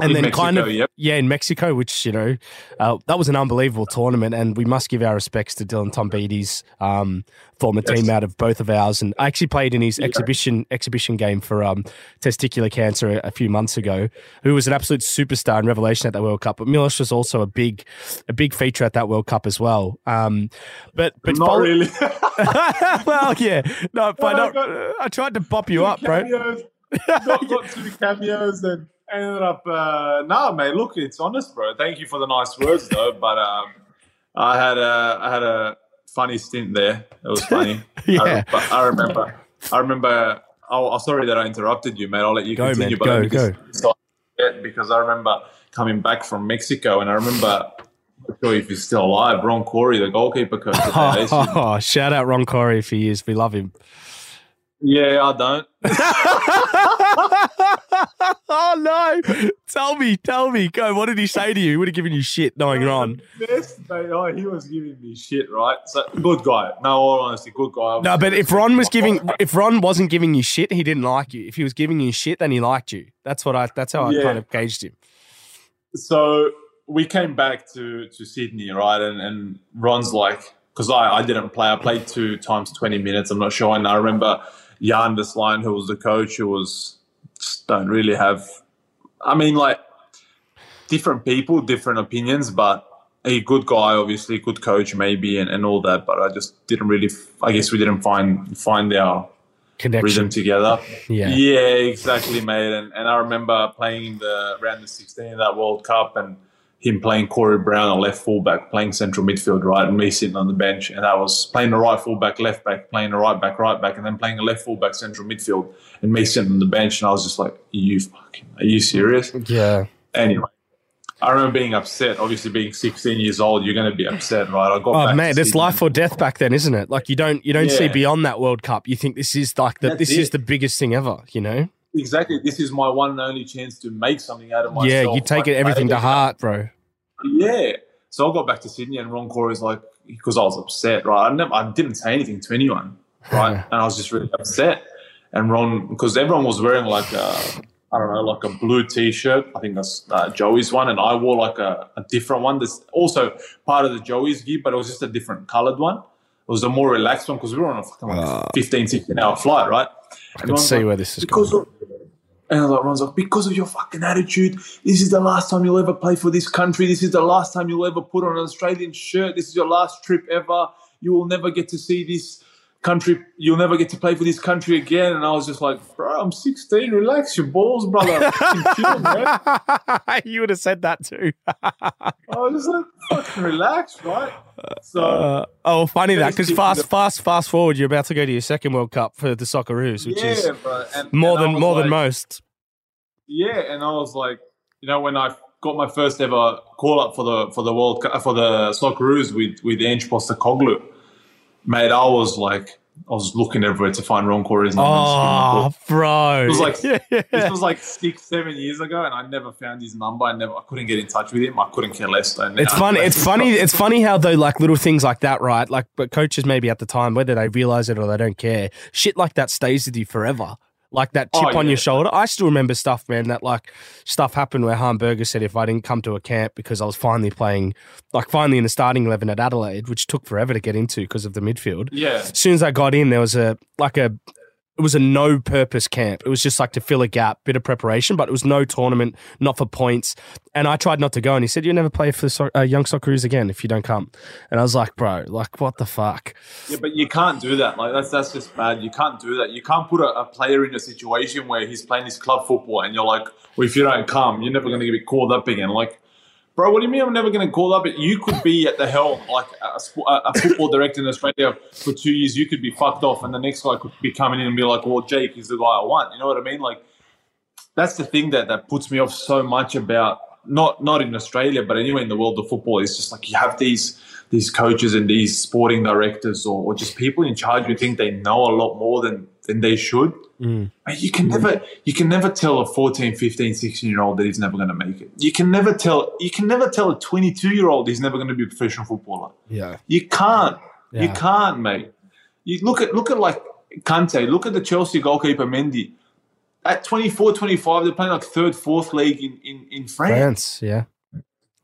And In then kind of yep. yeah in Mexico, which you know uh, that was an unbelievable tournament, and we must give our respects to Dylan Tombides, um, former Yes. out of both of ours, and I actually played in his exhibition exhibition game for um, testicular cancer a, a few months ago. Who was an absolute superstar and revelation at that World Cup, but Milos was also a big a big feature at that World Cup as well. Um, but but Not fol- really. (laughs) (laughs) well, yeah, no, but I got- I tried to pop you up, bro. Cameos. (laughs) got, got two cameos and ended up. Uh, nah, mate. Look, it's honest, bro. Thank you for the nice words, though. (laughs) But um, I had a I had a funny stint there. It was funny. (laughs) Yeah. I, but I remember. I remember. Oh, I'm sorry that I interrupted you, mate. I'll let you Go, continue. man. But Go, because, go. Because I remember coming back from Mexico, and I remember. Not sure if he's still alive. Ron Corry, the goalkeeper coach. (laughs) Oh, shout out Ron Corry he is. We love him. Yeah, I don't. (laughs) oh no! Tell me, tell me. Go. What did he say to you? He would have given you shit knowing Ron. Best, (laughs) mate. Oh, he was giving me shit, right? So good guy. No, all honesty, good guy. No, but if Ron was giving, if Ron wasn't giving you shit, he didn't like you. If he was giving you shit, then he liked you. That's what I. That's how I Yeah. kind of gauged him. so we came back to to Sydney, right? And and Ron's like, because I I didn't play. I played two times twenty minutes. I'm not sure. And I remember Jan Versleijen, who was the coach, who was just don't really have. I mean, like different people, different opinions, but a good guy, obviously, good coach, maybe, and, and all that. But I just didn't really. I guess we didn't find find our Connection. rhythm together. Yeah. Yeah, exactly, mate. And and I remember playing in the round of sixteen of that World Cup and him playing Corey Brown on left fullback, playing central midfield, right, and me sitting on the bench. And I was playing the right fullback, left back, playing the right back, right back, and then playing a left fullback, central midfield, and me sitting on the bench. And I was just like, Are you fucking are you serious? Yeah. Anyway. I remember being upset. Obviously, being 16 years old, you're going to be upset, right? I got Oh man, it's life or death back then, isn't it? Like you don't you don't see beyond that World Cup. You think this is like the, this is the biggest thing ever. You know? Exactly. This is my one and only chance to make something out of myself. yeah, you take it everything to heart, bro. Yeah. So I got back to Sydney, and Ron Corry's like, because I was upset, right? I, never, I didn't say anything to anyone, right? (laughs) and I was just really upset. And Ron, because everyone was wearing like a, I don't know, like a blue T-shirt. I think that's uh, Joey's one, and I wore like a, a different one. That's also part of the Joey's gear, but it was just a different colored one. It was a more relaxed one because we were on a fucking like 15, 16 hour flight, right? I can see where this is because going. of, and Ron's like, because of your fucking attitude, this is the last time you'll ever play for this country. This is the last time you'll ever put on an Australian shirt. This is your last trip ever. You will never get to see this country. You'll never get to play for this country again. And I was just like, bro, I'm 16. Relax your balls, brother. (laughs) Chill, man. (laughs) you would have said that too. I was just like, fucking relax, right? So Uh, oh, funny that because fast, the- fast, fast forward, you're about to go to your second World Cup for the Socceroos, which yeah, is. And, more and than more than most. Yeah, and I was like, you know, when I got my first ever call up for the for the World Cup, for the Socceroos with with Ange Postecoglou, mate, I was like I was looking everywhere to find Ron Corry's number. Oh, bro! It was like (laughs) this was like six, seven years ago, and I never found his number. I never, I couldn't get in touch with him. I couldn't care less. And it's funny. (laughs) It's funny. It's funny how though, like little things like that, right? Like, but coaches maybe at the time, whether they realize it or they don't care, shit like that stays with you forever like that oh, chip oh, on yeah. your shoulder. I still remember stuff, man, that like stuff happened where Harmberger said if I didn't come to a camp because I was finally playing, like finally in the starting 11 at Adelaide, which took forever to get into because of the midfield. Yeah. As soon as I got in, there was a, like a, it was a no purpose camp. It was just like to fill a gap, bit of preparation, but it was no tournament, not for points. And I tried not to go, and he said, "You never play for so- uh, Young Socceroos again if you don't come." And I was like, "Bro, like what the fuck?" Yeah, but you can't do that. Like that's that's just bad. You can't do that. You can't put a, a player in a situation where he's playing his club football, and you're like, "Well, if you don't come, you're never going to get called up again." Like Bro, what do you mean I'm never going to call up? You could be at the helm, like a, a, football director in Australia for two years. You could be fucked off, and the next guy could be coming in and be like, "Well, Jake is the guy I want." You know what I mean? Like, that's the thing that that puts me off so much about not not in Australia, but anywhere in the world of football. It's just like you have these these coaches and these sporting directors or, or just people in charge who think they know a lot more than than they should. Mm. You can never you can never tell a 14, 15, 16 year old that he's never going to make it. You can never tell you can never tell a 22 year old he's never going to be a professional footballer. Yeah. You can't. Yeah. You can't, mate. You look at look at like Kante, look at the Chelsea goalkeeper Mendy. At 24, 25, they're playing like third, fourth league in, in, in France. France, yeah.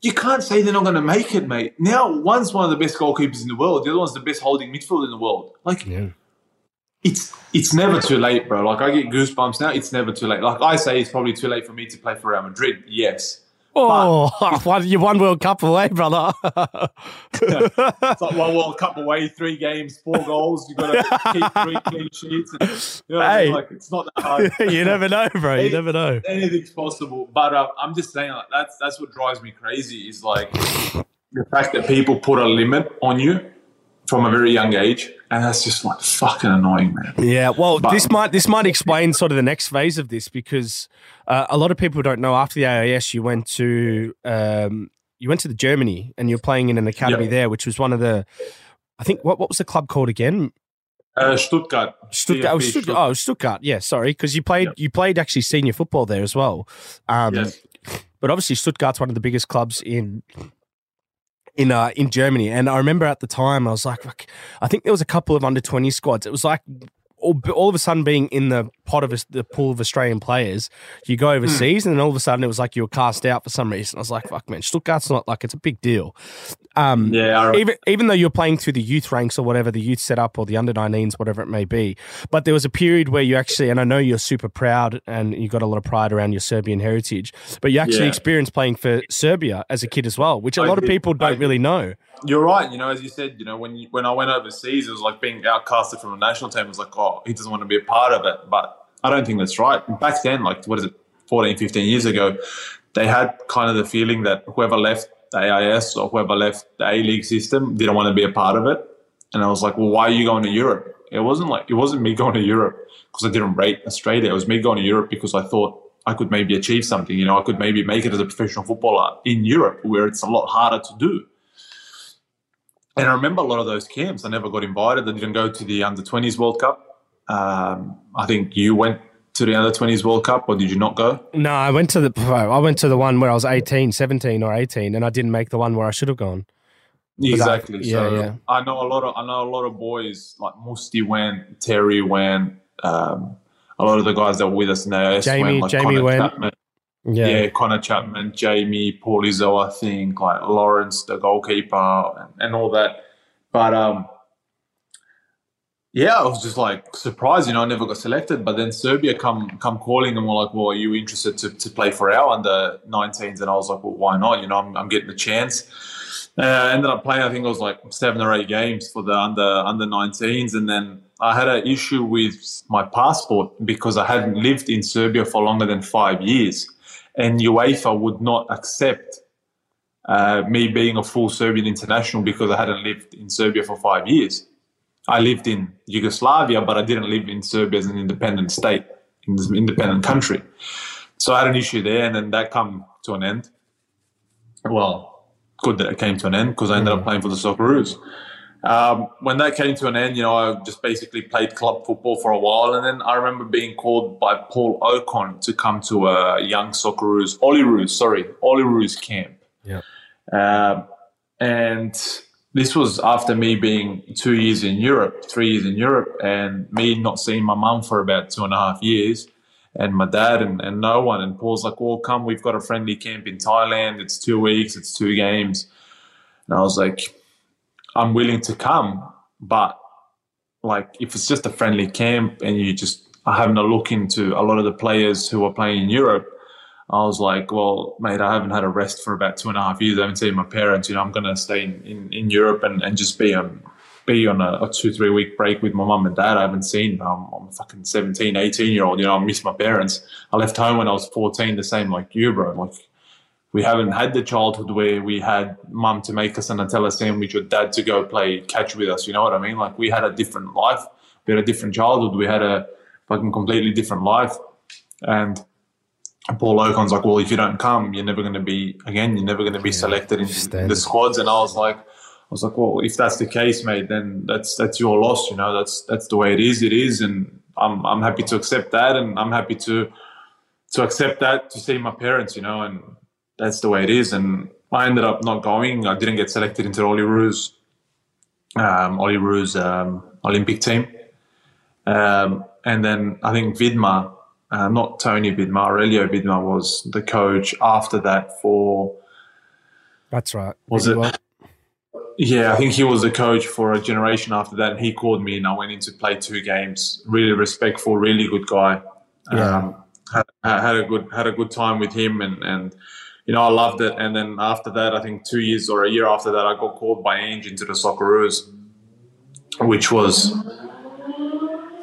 You can't say they're not going to make it, mate. Now, one's one of the best goalkeepers in the world. The other one's the best holding midfield in the world. Like, yeah it's it's never too late, bro. Like I get goosebumps now. It's never too late. Like I say, it's probably too late for me to play for Real Madrid. Yes. Oh, (laughs) but, you're one World Cup away, brother. it's like one World Cup away, three games, four goals. You got to keep three clean sheets. And, you know, hey, like it's not that hard. (laughs) you never know, bro. You never know. Anything's possible. But uh, I'm just saying, like that's that's what drives me crazy. Is like the fact that people put a limit on you from a very young age, and that's just like fucking annoying, man. Yeah, well, but, this might this might explain sort of the next phase of this because uh, a lot of people don't know. After the AIS, you went to um, you went to the Germany and you're playing in an academy there, which was one of the, I think what what was the club called again? Uh, Stuttgart. Stuttgart. Oh, Stuttgart. Oh, Stuttgart. Yeah, sorry, because you played yep. you played actually senior football there as well. Um, yes. But obviously, Stuttgart's one of the biggest clubs in in uh, in Germany. And I remember at the time, I was like, I think there was a couple of under twenty squads. It was like all, all of a sudden being in the pot of a, the pool of Australian players, you go overseas, and then all of a sudden it was like you were cast out for some reason. I was like, "Fuck, man, Stuttgart's not like it's a big deal." Um, yeah, even even though you're playing through the youth ranks or whatever, the youth setup or the under 19s, whatever it may be. But there was a period where you actually, and I know you're super proud and you got a lot of pride around your Serbian heritage, but you actually yeah. experienced playing for Serbia as a kid as well, which a I lot did. of people don't I, really know. You're right. You know, as you said, you know, when you, when I went overseas, it was like being outcasted from a national team. It was like, oh, he doesn't want to be a part of it. But I don't think that's right. Back then, like, what is it, 14, 15 years ago, they had kind of the feeling that whoever left the AIS or whoever left the A League system didn't want to be a part of it. And I was like, well, why are you going to Europe? It wasn't like, it wasn't me (laughs) going to Europe because I didn't rate Australia. It was me going to Europe because I thought I could maybe achieve something. You know, I could maybe make it as a professional footballer in Europe where it's a lot harder to do. And I remember a lot of those camps. I never got invited. I didn't go to the under 20s World Cup. Um, I think you went to the under 20s World Cup or did you not go? No, I went to the I went to the one where I was 18, 17 or 18 and I didn't make the one where I should have gone. Exactly. I, yeah, so yeah. I know a lot of I know a lot of boys like Musti went, Terry went, um, a lot of the guys that were with us AS Jamie, went, like Jamie Connor went. Chapman. Yeah. yeah, Connor Chapman, Jamie, Paul Izzo, I think, like Lawrence, the goalkeeper, and, and all that. But um, yeah, I was just like surprised, you know, I never got selected. But then Serbia come come calling and were like, "Well, are you interested to, to play for our under 19s?" And I was like, "Well, why not? You know, I'm, I'm getting the chance." Uh, I ended up playing, I think it was like seven or eight games for the under under 19s, and then I had an issue with my passport because I hadn't lived in Serbia for longer than five years, and UEFA would not accept uh, me being a full Serbian international because I hadn't lived in Serbia for five years. I lived in Yugoslavia, but I didn't live in Serbia as an independent state, in this independent country. So I had an issue there, and then that come to an end. Well, good that it came to an end because I ended up mm. playing for the Socceroos. Um, when that came to an end, you know, I just basically played club football for a while, and then I remember being called by Paul Okon to come to a young Socceroos, Olyroos, sorry, Olyroos camp. Yeah. Um, and this was after me being two years in Europe, three years in Europe, and me not seeing my mum for about two and a half years, and my dad and, and no one. And Paul's like, "Well, come, we've got a friendly camp in Thailand. It's two weeks, it's two games." And I was like, "I'm willing to come, but like if it's just a friendly camp and you just are having a look into a lot of the players who are playing in Europe." I was like, well, mate, I haven't had a rest for about two and a half years. I haven't seen my parents. You know, I'm going to stay in, in, in, Europe and, and just be on be on a, a two, three week break with my mum and dad. I haven't seen. Um, I'm a fucking 17, 18 year old. You know, I miss my parents. I left home when I was 14, the same like you, bro. Like, we haven't had the childhood where we had mum to make us an Nutella sandwich or dad to go play catch with us. You know what I mean? Like, we had a different life. We had a different childhood. We had a fucking completely different life. And Paul Okon's like, well, if you don't come, you're never going to be again. You're never going to be selected in the squads. And I was like, I was like, well, if that's the case, mate, then that's that's your loss. You know, that's that's the way it is. It is, and I'm I'm happy to accept that, and I'm happy to to accept that to see my parents. You know, and that's the way it is. And I ended up not going. I didn't get selected into Olyroos, um, Olyroos um, Olympic team. Um, and then I think Vidmar uh, not Tony Vidmar, Aurelio Vidmar was the coach after that for. That's right. Was it? Well. Yeah, I think he was the coach for a generation after that. And he called me, and I went in to play two games. Really respectful, really good guy. Yeah. Um, had, had a good had a good time with him, and and you know I loved it. And then after that, I think two years or a year after that, I got called by Ange into the Socceroos, which was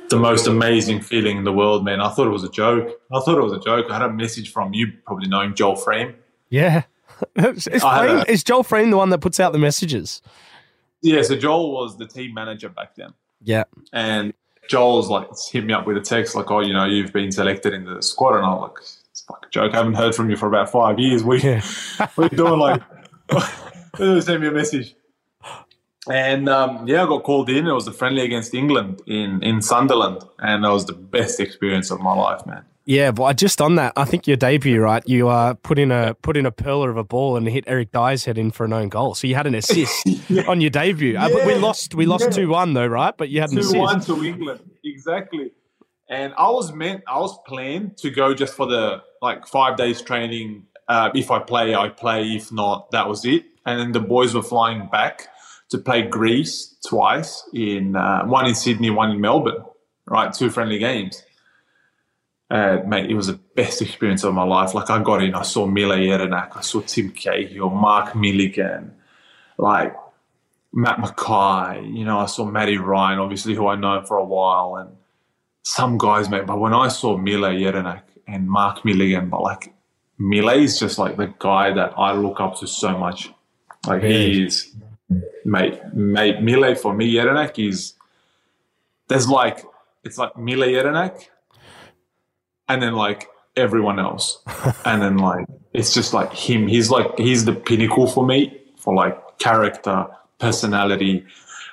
the most amazing feeling in the world, man. I thought it was a joke. I thought it was a joke. I had a message from you, probably knowing Joel Frame. Yeah. (laughs) is, Frame, a, is Joel Frame the one that puts out the messages? Yeah, so Joel was the team manager back then. Yeah. And Joel's like hit me up with a text like, oh, you know, you've been selected in the squad. And I'm like, fucking joke. I haven't heard from you for about five years. We, yeah. (laughs) we're doing like, (laughs) send me a message. And um, yeah, I got called in. It was a friendly against England in, in Sunderland, and that was the best experience of my life, man. Yeah, well, just on that, I think your debut, right? You uh, put in a put in a perler of a ball and hit Eric Dier's head in for an own goal. So you had an assist (laughs) yeah. on your debut. Yeah. Uh, but we lost we lost two yeah. one though, right? But you had an 2-1 assist. Two one to England, exactly. And I was meant, I was planned to go just for the like five days training. Uh, if I play, I play. If not, that was it. And then the boys were flying back to play Greece twice in uh, one in Sydney, one in Melbourne. Right, two friendly games. Uh, mate, it was the best experience of my life. Like I got in, I saw Mile Jedinak, I saw Tim Cahill, Mark Milligan, like Matt McKay. You know, I saw Matty Ryan, obviously who I know for a while, and some guys, mate. But when I saw Mile Jedinak and Mark Milligan, but like Mile is just like the guy that I look up to so much. Like he is mate, mate, Mile for me, Jedinak is there's like it's like Mile Jedinak, and then like everyone else, (laughs) and then like it's just like him. He's like he's the pinnacle for me for like character, personality,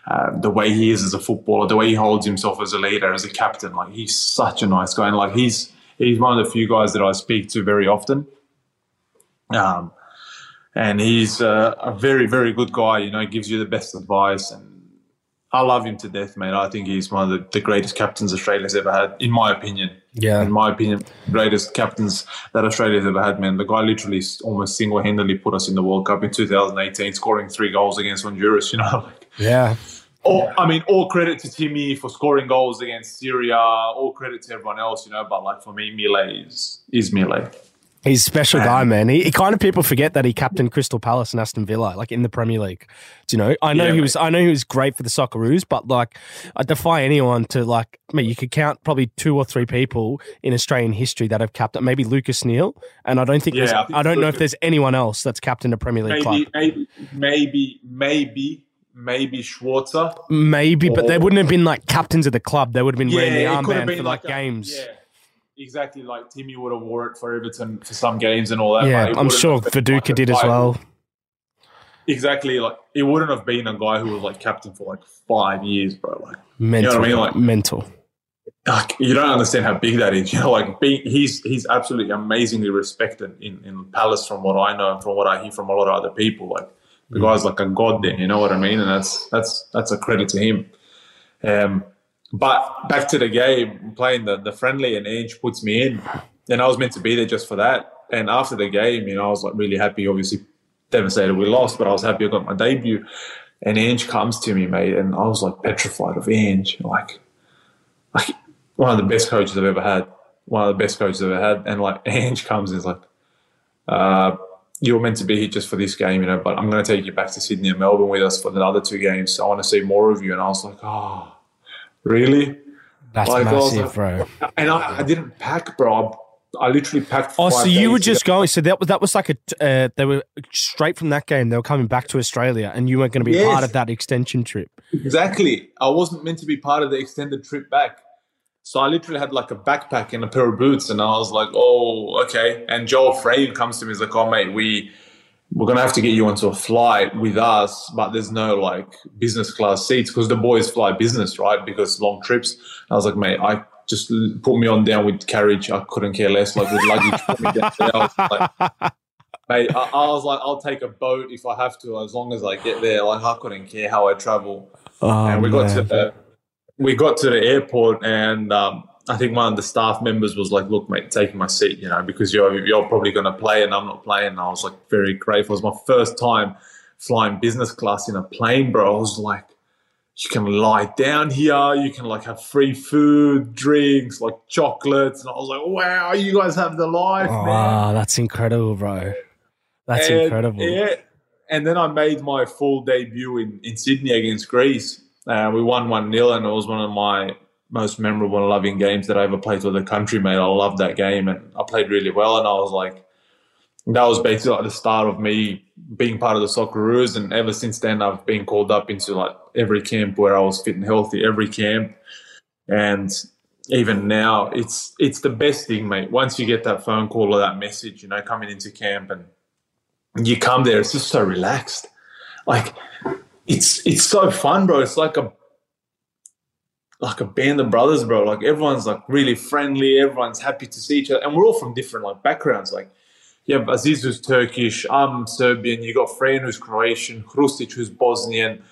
uh, the way he is as a footballer, the way he holds himself as a leader, as a captain. Like he's such a nice guy, and like he's he's one of the few guys that I speak to very often. Um, and he's uh, a very very good guy. You know, he gives you the best advice, and I love him to death, mate. I think he's one of the, the greatest captains Australia's ever had, in my opinion. Yeah, in my opinion, greatest captains that Australia's ever had, man. The guy literally almost single handedly put us in the World Cup in 2018, scoring three goals against Honduras. (laughs) You know, like yeah. All, I mean, all credit to Timmy for scoring goals against Syria. All credit to everyone else, you know. But like for me, Mile is is Mile. He's a special guy, man. He, he, kind of people forget that he captained Crystal Palace and Aston Villa, like in the Premier League. Do you know? I know yeah, he was. I know he was great for the Socceroos, but like, I defy anyone to like. I mean, you could count probably two or three people in Australian history that have captained. Maybe Lucas Neill, and I don't think. Yeah, I, think I, don't Lucas. know if there's anyone else that's captained a Premier League maybe, club. Maybe, maybe, maybe, maybe Schwarzer. Maybe, or, but they wouldn't have been like captains of the club. They would have been yeah, wearing the armband for like, like a, games. Yeah exactly like Timmy would have wore it for Everton for some games and all that. Yeah, I'm sure Viduka did as well. exactly like it wouldn't have been a guy who was like captain for like five years, bro. Like mental, you know what I mean? Like mental. Like, you don't understand how big that is. (laughs) You know, like being, he's he's absolutely amazingly respected in, in Palace from what I know and from what I hear from a lot of other people. Like the guy's like a god there, you know what I mean? And that's that's that's a credit to him. Um, but back to the game, playing the, the friendly and Ange puts me in. And I was meant to be there just for that. And after the game, you know, I was like really happy, obviously devastated we lost, but I was happy I got my debut. And Ange comes to me, mate, and I was like petrified of Ange. Like, like one of the best coaches I've ever had. One of the best coaches I've ever had. And like (laughs) Ange comes and is like, uh, you were meant to be here just for this game, you know, but I'm going to take you back to Sydney and Melbourne with us for the other two games. So I want to see more of you. And I was like, oh, really? That's Like, massive, like- bro. And I, I didn't pack, bro. I, I literally packed. Oh, five so you days were just go- going. So that was that was like a. Uh, they were straight from that game. They were coming back to Australia, and you weren't going to be Yes. part of that extension trip. Exactly. I wasn't meant to be part of the extended trip back. So I literally had like a backpack and a pair of boots, and I was like, "Oh, okay." And Joel Frame comes to me, he's like, "Oh, mate, we we're gonna have to get you onto a flight with us, but there's no like business class seats because the boys fly business, right? Because long trips." I was like, "Mate, I just put me on down with carriage. I couldn't care less. Like with luggage, put me down there. I was like, (laughs) Mate, I, I was like, I'll take a boat if I have to, as long as I get there. Like, I couldn't care how I travel Oh, and we got to the we got to the airport and um, I think one of the staff members was like, "Look, mate, taking my seat, you know, because you're you're probably going to play and I'm not playing." And I was like, very grateful. It was my first time flying business class in a plane, bro. I was like, you can lie down here, you can like have free food, drinks, like chocolates, and I was like, "Wow, you guys have the life, man!" Oh, that's incredible, bro. That's And, incredible. Yeah. And then I made my full debut in, in Sydney against Greece. Uh, we won 1 0, and it was one of my most memorable and loving games that I ever played for the country, mate. I loved that game, and I played really well. And I was like, that was basically like the start of me being part of the Socceroos. And ever since then, I've been called up into like every camp where I was fit and healthy, every camp. And even now, it's it's the best thing, mate. Once you get that phone call or that message, you know, coming into camp and you come there, it's just so relaxed. Like it's it's so fun, bro. It's like a like a band of brothers, bro. Like everyone's like really friendly, everyone's happy to see each other, and we're all from different like backgrounds. Like yeah, Aziz who's Turkish, I'm Serbian, you got Fran who's Croatian, Hrustic who's Bosnian,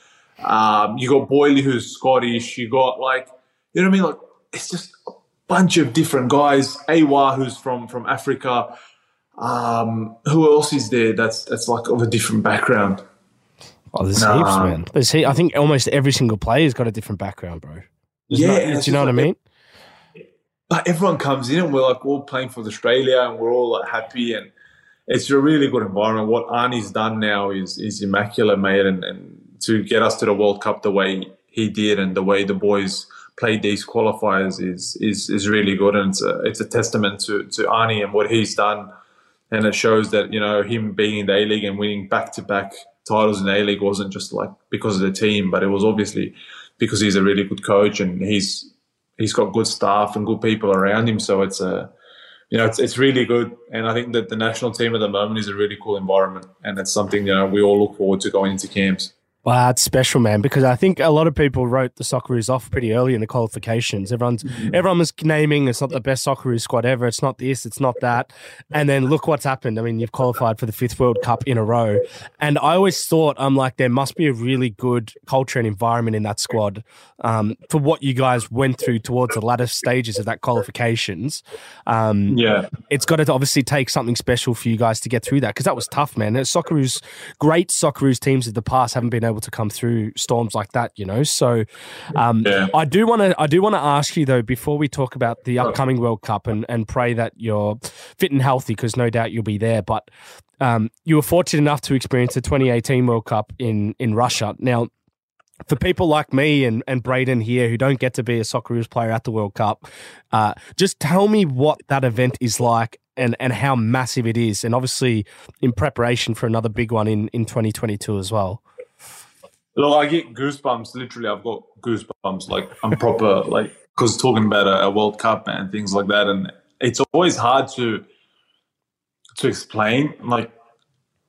um, you got Boyley who's Scottish, you got like you know what I mean? Like it's just a bunch of different guys. Awer who's from from Africa. Um, who else is there that's that's like of a different background? Oh, there's Nah. heaps, man. There's he- I think almost every single player's got a different background, bro. There's Yeah, no- do you know just what I like- mean? like everyone comes in and we're like all playing for Australia and we're all like happy and it's a really good environment. What Arnie's done now is is immaculate, mate, and, and to get us to the World Cup the way he did and the way the boys played these qualifiers is is is really good and it's a it's a testament to to Arnie and what he's done. And it shows that, you know, him being in the A League and winning back to back titles in A League wasn't just like because of the team, but it was obviously because he's a really good coach and he's he's got good staff and good people around him. So it's a, you know, it's, it's really good. And I think that the national team at the moment is a really cool environment. And it's something, you know, we all look forward to going into camps. Wow, it's special, man. Because I think a lot of people wrote the Socceroos off pretty early in the qualifications. Everyone's Mm-hmm. everyone was naming it's not the best Socceroos squad ever. It's not this. It's not that. And then look what's happened. I mean, you've qualified for the fifth World Cup in a row. And I always thought, I'm like, there must be a really good culture and environment in that squad um, for what you guys went through towards the latter stages of that qualifications. Um, Yeah. it's got to obviously take something special for you guys to get through that because that was tough, man. Socceroos, great Socceroos teams of the past haven't been able to come through storms like that, you know. So, um, Yeah. I do want to, I do want to ask you though before we talk about the upcoming World Cup and and pray that you're fit and healthy because no doubt you'll be there. But um, you were fortunate enough to experience the 2018 World Cup in in Russia. Now, for people like me and, and Braden here who don't get to be a Socceroos player at the World Cup, uh, just tell me what that event is like and, and how massive it is. And obviously, in preparation for another big one in, in 2022 as well. Look, I get goosebumps. Literally, I've got goosebumps. Like I'm proper, (laughs) like because talking about a, a World Cup and things like that, and it's always hard to to explain. Like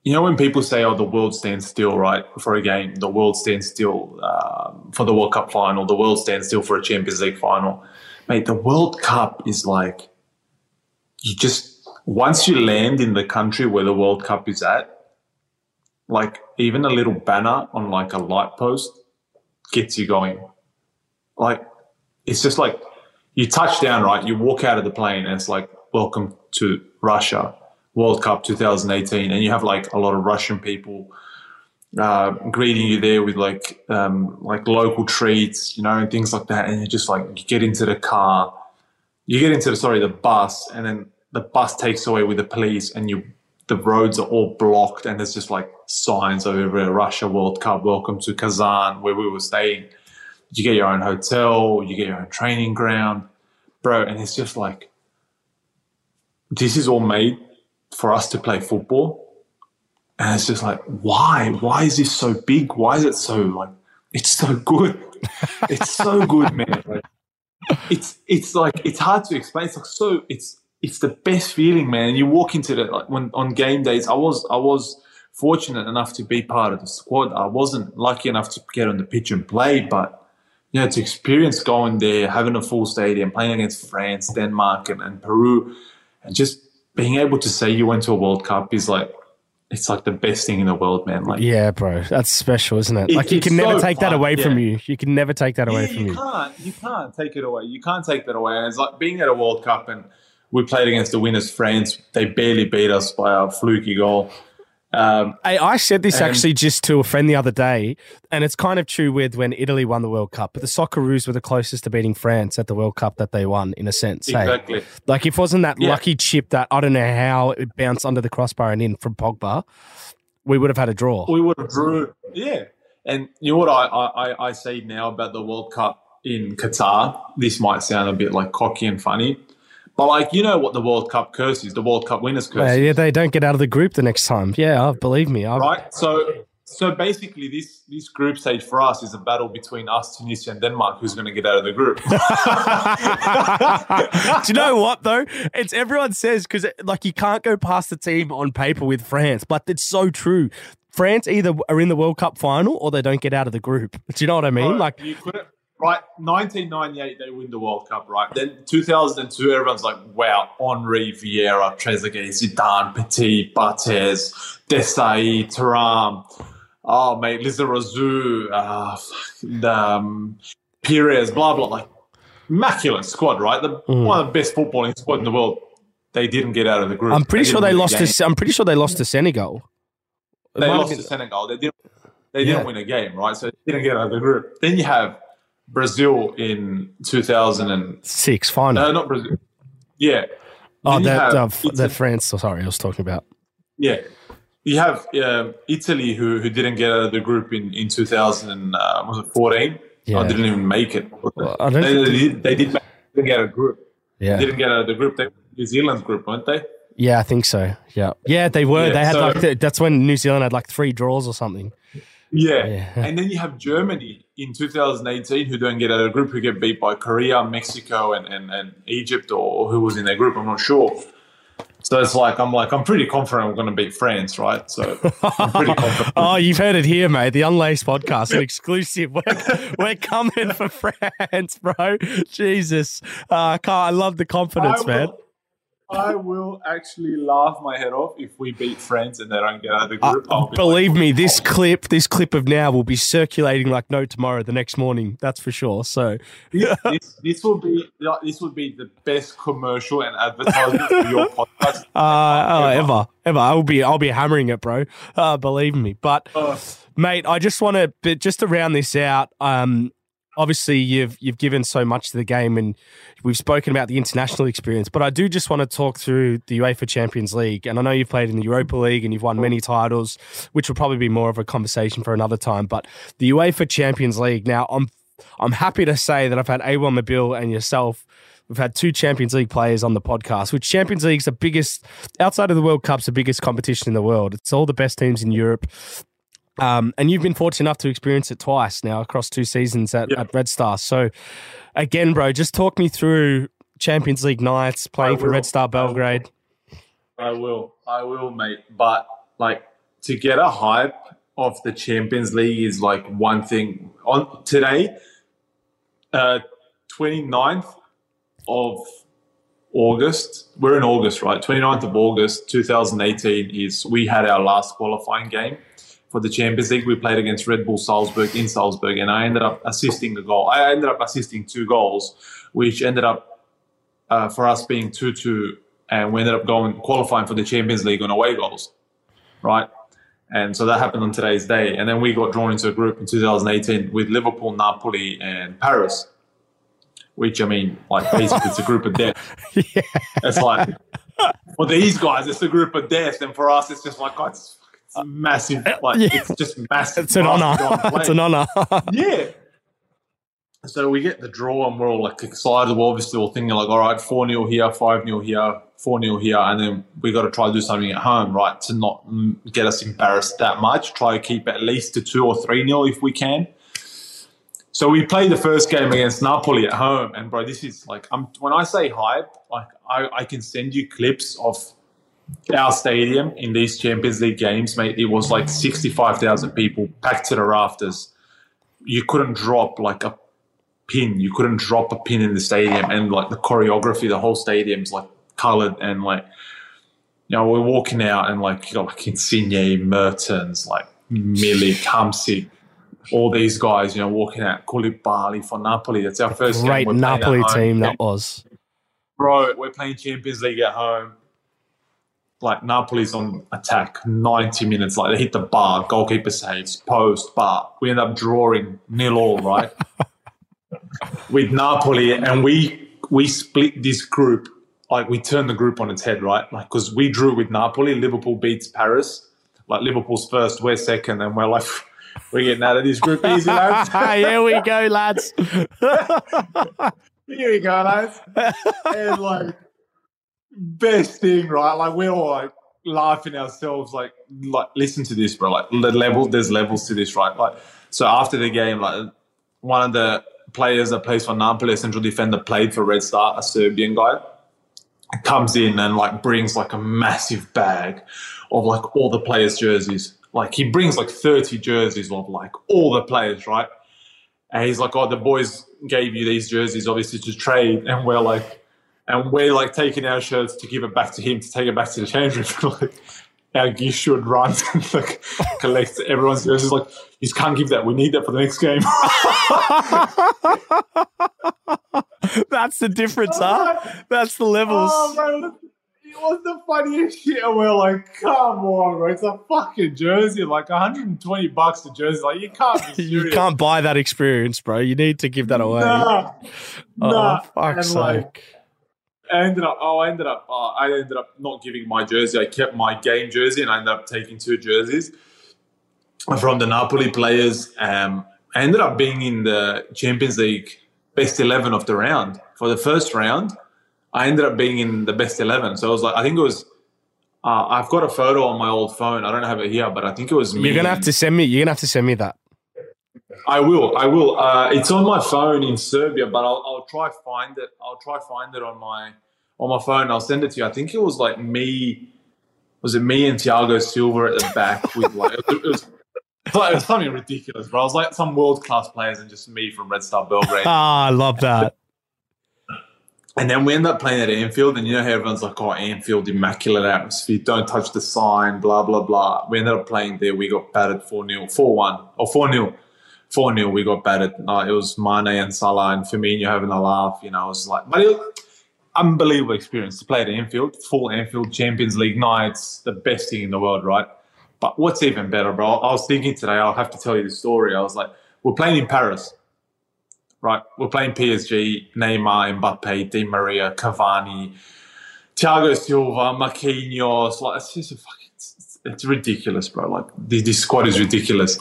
you know when people say, "Oh, the world stands still," right, for a game, the world stands still um, for the World Cup final, the world stands still for a Champions League final, mate. The World Cup is like you just once you land in the country where the World Cup is at, like even a little banner on like a light post gets you going. Like it's just like you touch down, right? You walk out of the plane and it's like, welcome to Russia, World Cup 2018. And you have like a lot of Russian people uh, greeting you there with like, um, like local treats, you know, and things like that. And you just like, you get into the car, you get into the, sorry, the bus, and then the bus takes away with the police and you, the roads are all blocked and there's just like signs over Russia World Cup, welcome to Kazan, where we were staying you get your own hotel, you get your own training ground, bro. And it's just like, this is all made for us to play football. And it's just like, why? Why is this so big? Why is it so like, it's so good. it's so good, man. Like, it's, it's like, it's hard to explain. It's like, so it's, it's the best feeling, man. And you walk into the, like when on game days, I was, I was, fortunate enough to be part of the squad. I wasn't lucky enough to get on the pitch and play, but you know, to experience going there, having a full stadium, playing against France, Denmark, and, and Peru, and just being able to say you went to a World Cup is like it's like the best thing in the world, man. Like, yeah, bro, that's special, isn't it? it like, you can never so take fun. that away yeah. from you. You can never take that away yeah, from you. You can't. You can't take it away. You can't take that away. And it's like being at a World Cup and we played against the winners, France. They barely beat us by a fluky goal. Um, I, I, said this actually just to a friend the other day, and it's kind of true with when Italy won the World Cup. But the Socceroos were the closest to beating France at the World Cup that they won, in a sense. Exactly. Hey? Like if it wasn't that yeah. lucky chip that I don't know how it bounced under the crossbar and in from Pogba, we would have had a draw. We would have drew. Yeah. And you know what I, I, I say now about the World Cup in Qatar? This might sound a bit like cocky and funny but like you know what the World Cup curse is, the World Cup winners curse. Yeah, yeah they don't get out of the group the next time. Yeah, believe me. I've... Right. So so basically, this this group stage for us is a battle between us, Tunisia, and Denmark. Who's going to get out of the group? (laughs) Do you know what though? It's everyone says because like you can't go past the team on paper with France, but it's so true. France either are in the World Cup final or they don't get out of the group. Do you know what I mean? like you couldn't right? 1998, they win the World Cup, right? Then 2002, everyone's like, wow, Henry, Vieira, Trezeguet, Zidane, Petit, Barthez, Desailly, Thuram, oh, mate, Lizarazu, uh, um, Pires, blah, blah, like, immaculate squad, right? The, mm. One of the best footballing squad in the world. They didn't get out of the group. I'm pretty they sure they lost to. I'm pretty sure they lost to Senegal. They lost to Senegal. They didn't. They didn't yeah. win a game, right? So they didn't get out of the group. Then you have Brazil in 2006 final. Uh, not Brazil. Yeah. Oh, that uh, that France. Oh, sorry, I was talking about. Yeah, you have um, Italy who who didn't get out of the group in in 2000 uh, was 14? Yeah, oh, didn't even make it. Well, they, they, did, they did didn't get a group. Yeah, They didn't get out of the group. They New Zealand's group, weren't they? Yeah, I think so. Yeah, yeah, they were. Yeah, they had so, like that's when New Zealand had like three draws or something. Yeah. yeah. (laughs) and then you have Germany in 2018 who don't get out of the group, who get beat by Korea, Mexico, and, and, and Egypt, or who was in their group. I'm not sure. So it's like I'm like I'm pretty confident we're going to beat France, right? So I'm pretty (laughs) confident. oh, you've heard it here, mate. The Unlaced podcast, an exclusive. (laughs) We're, we're coming for France, bro. Jesus, uh, I love the confidence, will, man. I will actually laugh my head off if we beat France and they don't get out of the group. Uh, be believe like, me, this oh. clip, this clip of now will be circulating like no tomorrow the next morning. That's for sure. So this, (laughs) this, this will be this will be the best commercial and advertisement for your (laughs) podcast. Uh, oh, ever. ever, ever. I'll be I'll be hammering it, bro. Uh, believe me. But uh, mate, I just want to just to round this out. Um, obviously you've you've given so much to the game and we've spoken about the international experience but I do just want to talk through the UEFA Champions League and I know you've played in the Europa League and you've won many titles which will probably be more of a conversation for another time but the UEFA Champions League now I'm I'm happy to say that I've had Awer Mabil and yourself We've had two Champions League players on the podcast, which Champions League's the biggest, outside of the World Cup's the biggest competition in the world. It's all the best teams in Europe. Um, and you've been fortunate enough to experience it twice now across two seasons at, at Red Star. So, again, bro, just talk me through Champions League nights playing for Red Star Belgrade. I will. I will, mate. But like to get a hype of the Champions League is like one thing. On today, uh, 29th of August, we're in August, right? 29th of August, 2018 is we had our last qualifying game for the Champions League. We played against Red Bull Salzburg in Salzburg, and I ended up assisting a goal. I ended up assisting two goals, which ended up uh, for us being 2 2, and we ended up going qualifying for the Champions League on away goals, right? And so that happened on today's day. And then we got drawn into a group in 2018 with Liverpool, Napoli, and Paris, which I mean, like basically it's a group of death. yeah. (laughs) It's like, for these guys, it's a group of death. And for us, it's just like, God, it's, massive. Uh, like, yeah. it's just massive. It's an honor. it's an honor. (laughs) yeah. So we get the draw and we're all like excited. We're obviously all thinking like, all right, 4 0 here, 5 0 here, 4 0 here. And then we got to try to do something at home, right? To not get us embarrassed that much. Try to keep at least to 2 or 3 0 if we can. So we played the first game against Napoli at home. And bro, this is like, I'm, when I say hype, like I, I can send you clips of our stadium in these Champions League games, mate. It was like 65,000 people packed to the rafters. You couldn't drop like a pin. You couldn't drop a pin in the stadium, and like the choreography, the whole stadium's like colored and like you know we're walking out and like you got like Insigne, Mertens, like Milik, Hamsik, all these guys, you know, walking out Koulibaly for Napoli. That's our first great Napoli team that was. Bro, we're playing Champions League at home. Like Napoli's on attack, ninety minutes. Like they hit the bar, goalkeeper saves, post, bar. We end up drawing nil all, right? (laughs) with Napoli, and we we split this group. Like we turned the group on its head, right? Like because we drew with Napoli, Liverpool beats Paris. Like Liverpool's first, we're second, and we're like, (laughs) we're getting out of this group easy, lads. (laughs) Here we go, lads. Here we go, lads. And like, best thing, right? Like we're all like laughing ourselves. Like, like listen to this, bro. Like the level, there's levels to this, right? Like, so after the game, like one of the players that plays for Napoli, a central defender, played for Red Star, a Serbian guy, comes in and like brings like a massive bag of like all the players' jerseys. Like he brings like 30 jerseys of like all the players, right? And he's like, Oh, the boys gave you these jerseys obviously to trade, and we're like and we're like taking our shirts to give it back to him to take it back to the change room. (laughs) like, our Gishwood run (laughs) and like collects everyone's jerseys. Like, you can't give that. We need that for the next game. (laughs) That's the difference, huh? That's the levels. Oh, man, it was the funniest shit. And we're like, come on, bro. It's a fucking jersey, like 120 bucks a jersey. Like, you can't You can't buy that experience, bro. You need to give that away. Nah. Oh, nah. fuck's sake. Like, I ended up. Oh, I ended up. Uh, I ended up not giving my jersey. I kept my game jersey, and I ended up taking two jerseys from the Napoli players. Um, I ended up being in the Champions League best eleven of the round for the first round. I ended up being in the best eleven. So I was like, I think it was. Uh, I've got a photo on my old phone. I don't have it here, but I think it was me. You're gonna have to send me. You're gonna have to send me that. I will. I will. Uh, it's on my phone in Serbia, but I'll, I'll try find it. I'll try find it on my on my phone. I'll send it to you. I think it was like me. Was it me and Thiago Silva at the back (laughs) with like it was, it was something ridiculous, bro. I was like some world class players and just me from Red Star Belgrade. Ah, I love that. And then we end up playing at Anfield, and you know how everyone's like, "Oh, Anfield, immaculate atmosphere, don't touch the sign, blah blah blah." We ended up playing there. We got battered four 0 four one or four 0 four 0 We got battered. Uh, it was Mane and Salah and Firmino having a laugh. You know, it was like, but it was unbelievable experience to play at Anfield, full Anfield Champions League nights, the best thing in the world, right? But what's even better, bro? I was thinking today. I'll have to tell you the story. I was like, we're playing in Paris right? We're playing PSG, Neymar, Mbappe, Di Maria, Cavani, Thiago Silva, Marquinhos. Like it's just a fucking, it's, it's ridiculous, bro. Like this, this, squad is ridiculous,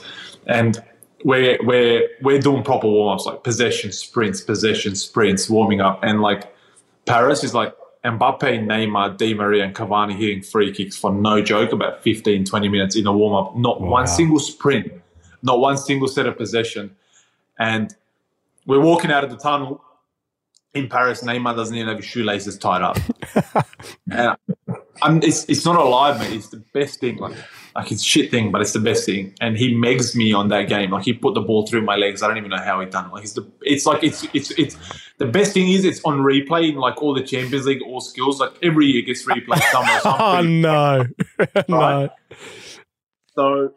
and we're we're we're doing proper warm ups, like possession sprints, possession sprints, warming up, and like Paris is like. Mbappe, Neymar, Di Maria, and Cavani hitting free kicks for no joke about 15, 20 minutes in a warm up. Not wow. one single sprint, not one single set of possession. And we're walking out of the tunnel in Paris. Neymar doesn't even have his shoelaces tied up. (laughs) and I'm, it's, it's not a lie, mate. It's the best thing. Like Like it's a shit thing, but it's the best thing. And he megs me on that game. Like he put the ball through my legs. I don't even know how he done it. Like it's the it's like it's it's it's the best thing is it's on replay in like all the Champions League, all skills. Like every year gets replayed somewhere. So (laughs) Oh no, (laughs) no. So,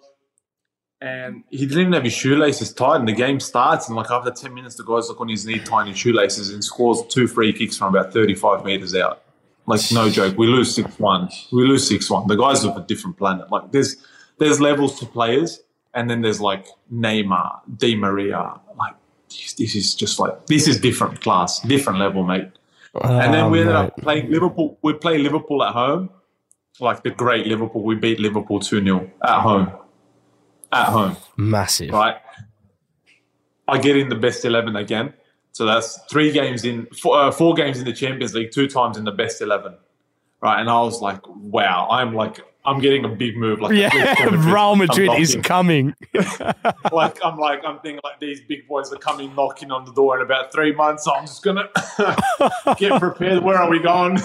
and he didn't even have his shoelaces tied, and the game starts. And like after ten minutes, the guy's like on his knee tying his shoelaces and scores two free kicks from about thirty-five meters out. Like no joke, we lose six one. We lose six one. The guys are of a different planet. Like there's there's levels to players, and then there's like Neymar, Di Maria. Like this, is just like this is different class, different level, mate. And then we um, ended mate. up playing Liverpool. We play Liverpool at home, like the great Liverpool. We beat Liverpool 2 0 at home. At home, massive. right? I get in the best 11 again. So that's three games in, four, uh, four games in the Champions League, two times in the best 11. Right. And I was like, wow, I'm like, I'm getting a big move. Like, Yeah, (laughs) Real Madrid is coming. (laughs) like I'm like I'm thinking like these big boys are coming knocking on the door in about three months. So I'm just gonna (laughs) get prepared. Where are we going?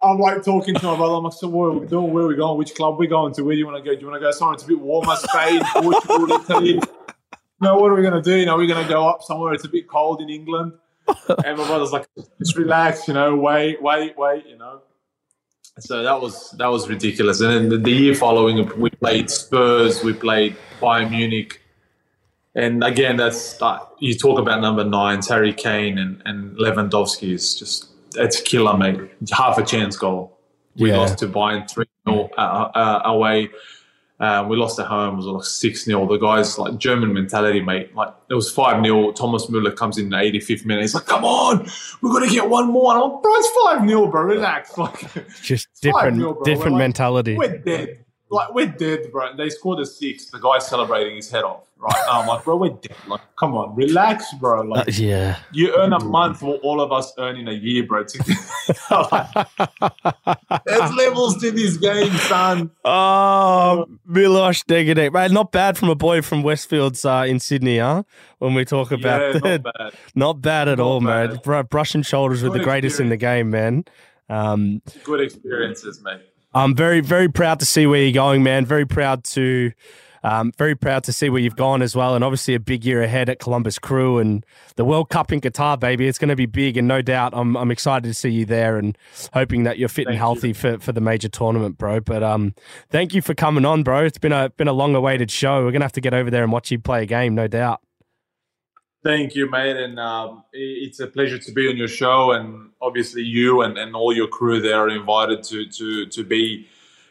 I'm like talking to my brother. I'm like, so what are we doing? Where are we going? Which club are we going to? Where do you want to go? Do you want to go somewhere it's a bit warmer, Spain, Portugal, Italy? No, what are we gonna do? You know, we're gonna go up somewhere. It's a bit cold in England. (laughs) And my brother's like, just relax. You know, wait, wait, wait. You know. So that was that was ridiculous. And then the, year following, we played Spurs, we played Bayern Munich, and again, that's uh, you talk about number nines, Harry Kane and, and Lewandowski is just it's killer, mate. Half a chance goal. We Yeah. lost to Bayern three 0 uh, uh, away. Uh, we lost at home. It was like six 0 The guys like German mentality, mate. Like it was five 0 Thomas Muller comes in the 85th minute. He's like, "Come on, we're gonna get one more." And I'm like, "Bro, it's five 0 bro. Relax." (laughs) Like Just different, different We're like- mentality. we're dead. Like we're dead, bro. They scored a six. The guy's celebrating his head off. Right. And I'm like, bro, we're dead. Like, come on, relax, bro. Uh, Like yeah. you earn a month what all of us earn in a year, bro. (laughs) There's levels to this game, son. Oh, Milos Degenek. Mate, not bad from a boy from Westfields uh, in Sydney, huh? When we talk about Yeah, the- not bad. (laughs) not bad at Not all, man. bad. Br- brushing shoulders with the greatest in the game, man. Um, Good experiences, mate. I'm very, very proud to see where you're going, man. Very proud to, um, very proud to see where you've gone as well. And obviously, a big year ahead at Columbus Crew and the World Cup in Qatar, baby. It's going to be big, and no doubt, I'm, I'm excited to see you there and hoping that you're fit and Thank healthy for, for the major tournament, bro. But um, thank you for coming on, bro. It's been a been a long awaited show. We're gonna have to get over there and watch you play a game, no doubt. Thank you, mate. And um, it's a pleasure to be on your show. And obviously, you and, and all your crew there are invited to to to be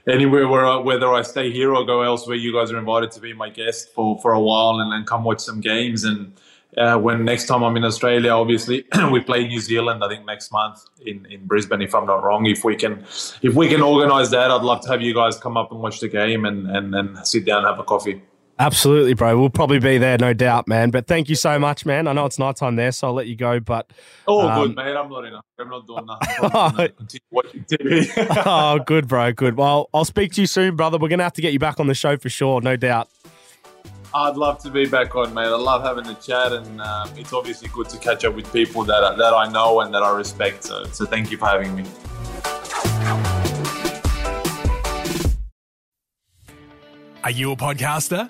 anywhere where I, whether I stay here or go elsewhere. You guys are invited to be my guest for for a while and, and come watch some games. And uh, when next time I'm in Australia, obviously (clears throat) we play New Zealand. I think next month in, in Brisbane, if I'm not wrong. If we can if we can organise that, I'd love to have you guys come up and watch the game and and, and sit down and have a coffee. Absolutely, bro. We'll probably be there, no doubt, man. But thank you so much, man. I know it's nighttime there, so I'll let you go. But Oh, Um, good, mate. I'm not in. A, I'm not doing nothing. (laughs) I'm continue watching TV. (laughs) (laughs) oh, good, bro. Good. Well, I'll speak to you soon, brother. We're going to have to get you back on the show for sure, no doubt. I'd love to be back on, mate. I love having the chat, and um, it's obviously good to catch up with people that I, that I know and that I respect. So, so thank you for having me. Are you a podcaster?